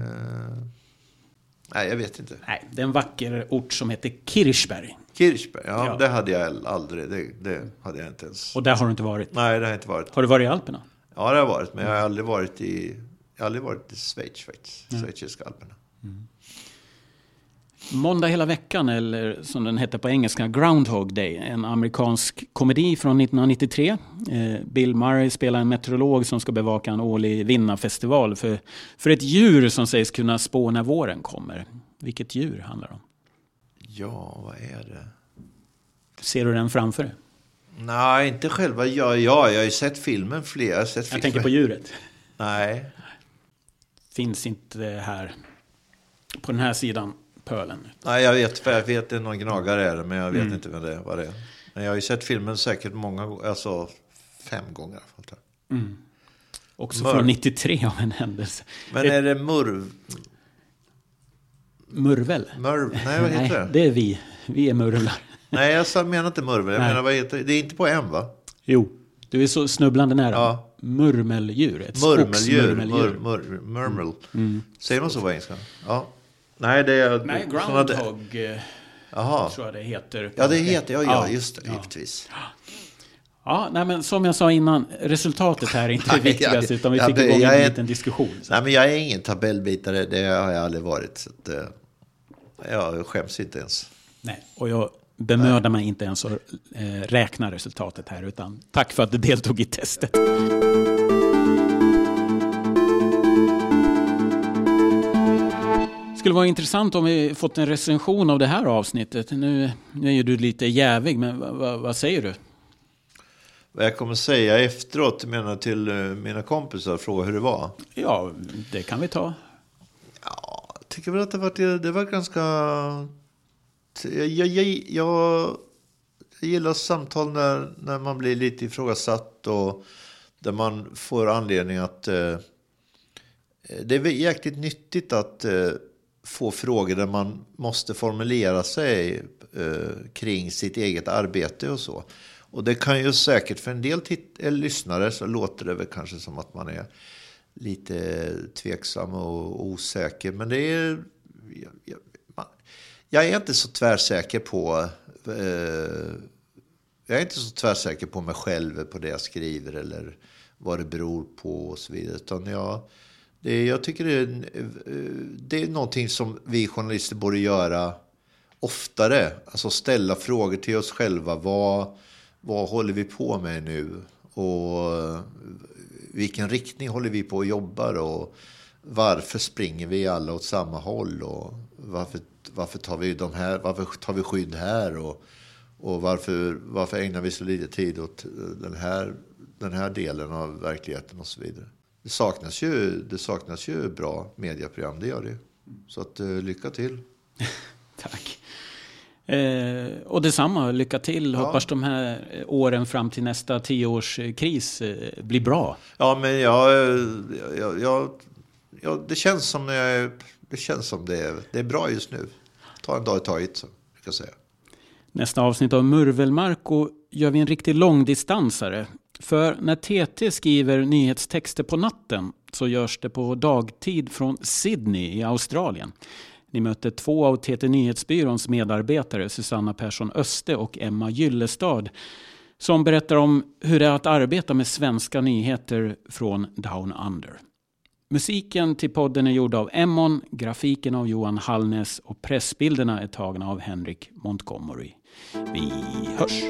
nej, jag vet inte. Nej, det är en vacker ort som heter Kirchberg. Kirchberg, ja, Ja. det hade jag aldrig. Det, det hade jag inte ens. Och där har du inte varit. Nej, det har jag inte varit. Har du varit i Alperna? Ja, det har jag varit, men jag har aldrig varit i, jag har aldrig varit i Schweiz faktiskt. Schweiziska alperna. Måndag hela veckan, eller som den hette på engelska, Groundhog Day. En amerikansk komedi från 1993. Eh, Bill Murray spelar en meteorolog som ska bevaka en årlig vinnarfestival för, för ett djur som sägs kunna spå när våren kommer. Vilket djur handlar det om? Ja, vad är det? Ser du den framför dig? Nej, inte själva. Ja, ja, jag har ju sett filmen flera. Jag, sett Jag filmen. tänker på djuret. Nej. Finns inte här på den här sidan pölen. Nej, jag vet, för jag vet att någon gnagare är det, men jag vet Mm. inte vem det är, vad det är. Men jag har ju sett filmen säkert många gånger, alltså fem gånger jag. Också Mör- från 93 av en händelse. Men är det murv? Murvel? Murv? Nej, vad heter [laughs] det? det är vi. Vi är murvlar. [laughs] Nej, jag menar inte murvel. Jag Nej. menar, vad heter det? Det är inte på M, va? Jo, du är så snubblande nära. Ja. Murmeldjur. Ett Murmeldjur. Mur, mur, murmel. Säger man så på engelska? Ja. Nej, det är... Nej, groundhog eh, Jaha. tror jag det heter. Ja, det heter... Ja, ja, just det. Ja. Givetvis. Ja, nej, men som jag sa innan, resultatet här är inte [laughs] det viktigaste, jag- utan vi fick igång en är- liten diskussion. Så. Nej, men jag är ingen tabellbitare. Det har jag aldrig varit. Så att, eh, jag skäms inte ens. Nej, och jag bemödar mig inte ens att eh, räkna resultatet här, utan tack för att du deltog i testet. skulle vara intressant om vi fått en recension av det här avsnittet. Nu, nu är ju du lite jävig, men vad, säger du? Vad jag kommer säga efteråt, menar till eh, mina kompisar och fråga hur det var. Ja, det kan vi ta. Ja, jag tycker väl att det var, det var ganska... Jag, jag, jag, jag gillar samtal när, när man blir lite ifrågasatt och där man får anledning att... Eh, det är jäkligt nyttigt att eh, få frågor där man måste formulera sig eh, kring sitt eget arbete och så. Och det kan ju säkert för en del eller lyssnare så låter det väl kanske som att man är lite tveksam och osäker. Men det är... Jag, jag, man, jag är inte så tvärsäker på... Eh, jag är inte så tvärsäker på mig själv, på det jag skriver eller vad det beror på och så vidare. Utan jag, det, är- jag tycker det är, eh, det är någonting som vi journalister borde göra oftare. Alltså ställa frågor till oss själva. Vad, vad håller vi på med nu? Och eh, vilken riktning håller vi på och jobbar? Och varför springer vi alla åt samma håll? Och varför, varför, tar, vi de här, varför tar vi skydd här? Och, och varför, varför ägnar vi så lite tid åt den här, den här delen av verkligheten och så vidare? Det saknas ju, det saknas ju bra medieprogram, det gör det. Så att, eh, lycka till. [laughs] Tack. Eh, och detsamma, lycka till. Hoppas de här eh, åren fram till nästa tioårskris eh, blir bra. Ja, men jag, jag, jag, jag, det känns som, jag, det, känns som det, är, det är bra just nu. Ta en dag i taget, så jag säga. Nästa avsnitt av Murvelmarko gör vi en riktig långdistansare. För när TT skriver nyhetstexter på natten så görs det på dagtid från Sydney i Australien. Ni mötte två av TT Nyhetsbyråns medarbetare, Susanna Persson Öste och Emma Gyllestad, som berättar om hur det är att arbeta med svenska nyheter från Down Under. Musiken till podden är gjord av Emmon, grafiken av Johan Hallnäs och pressbilderna är tagna av Henrik Montgomery. Vi hörs!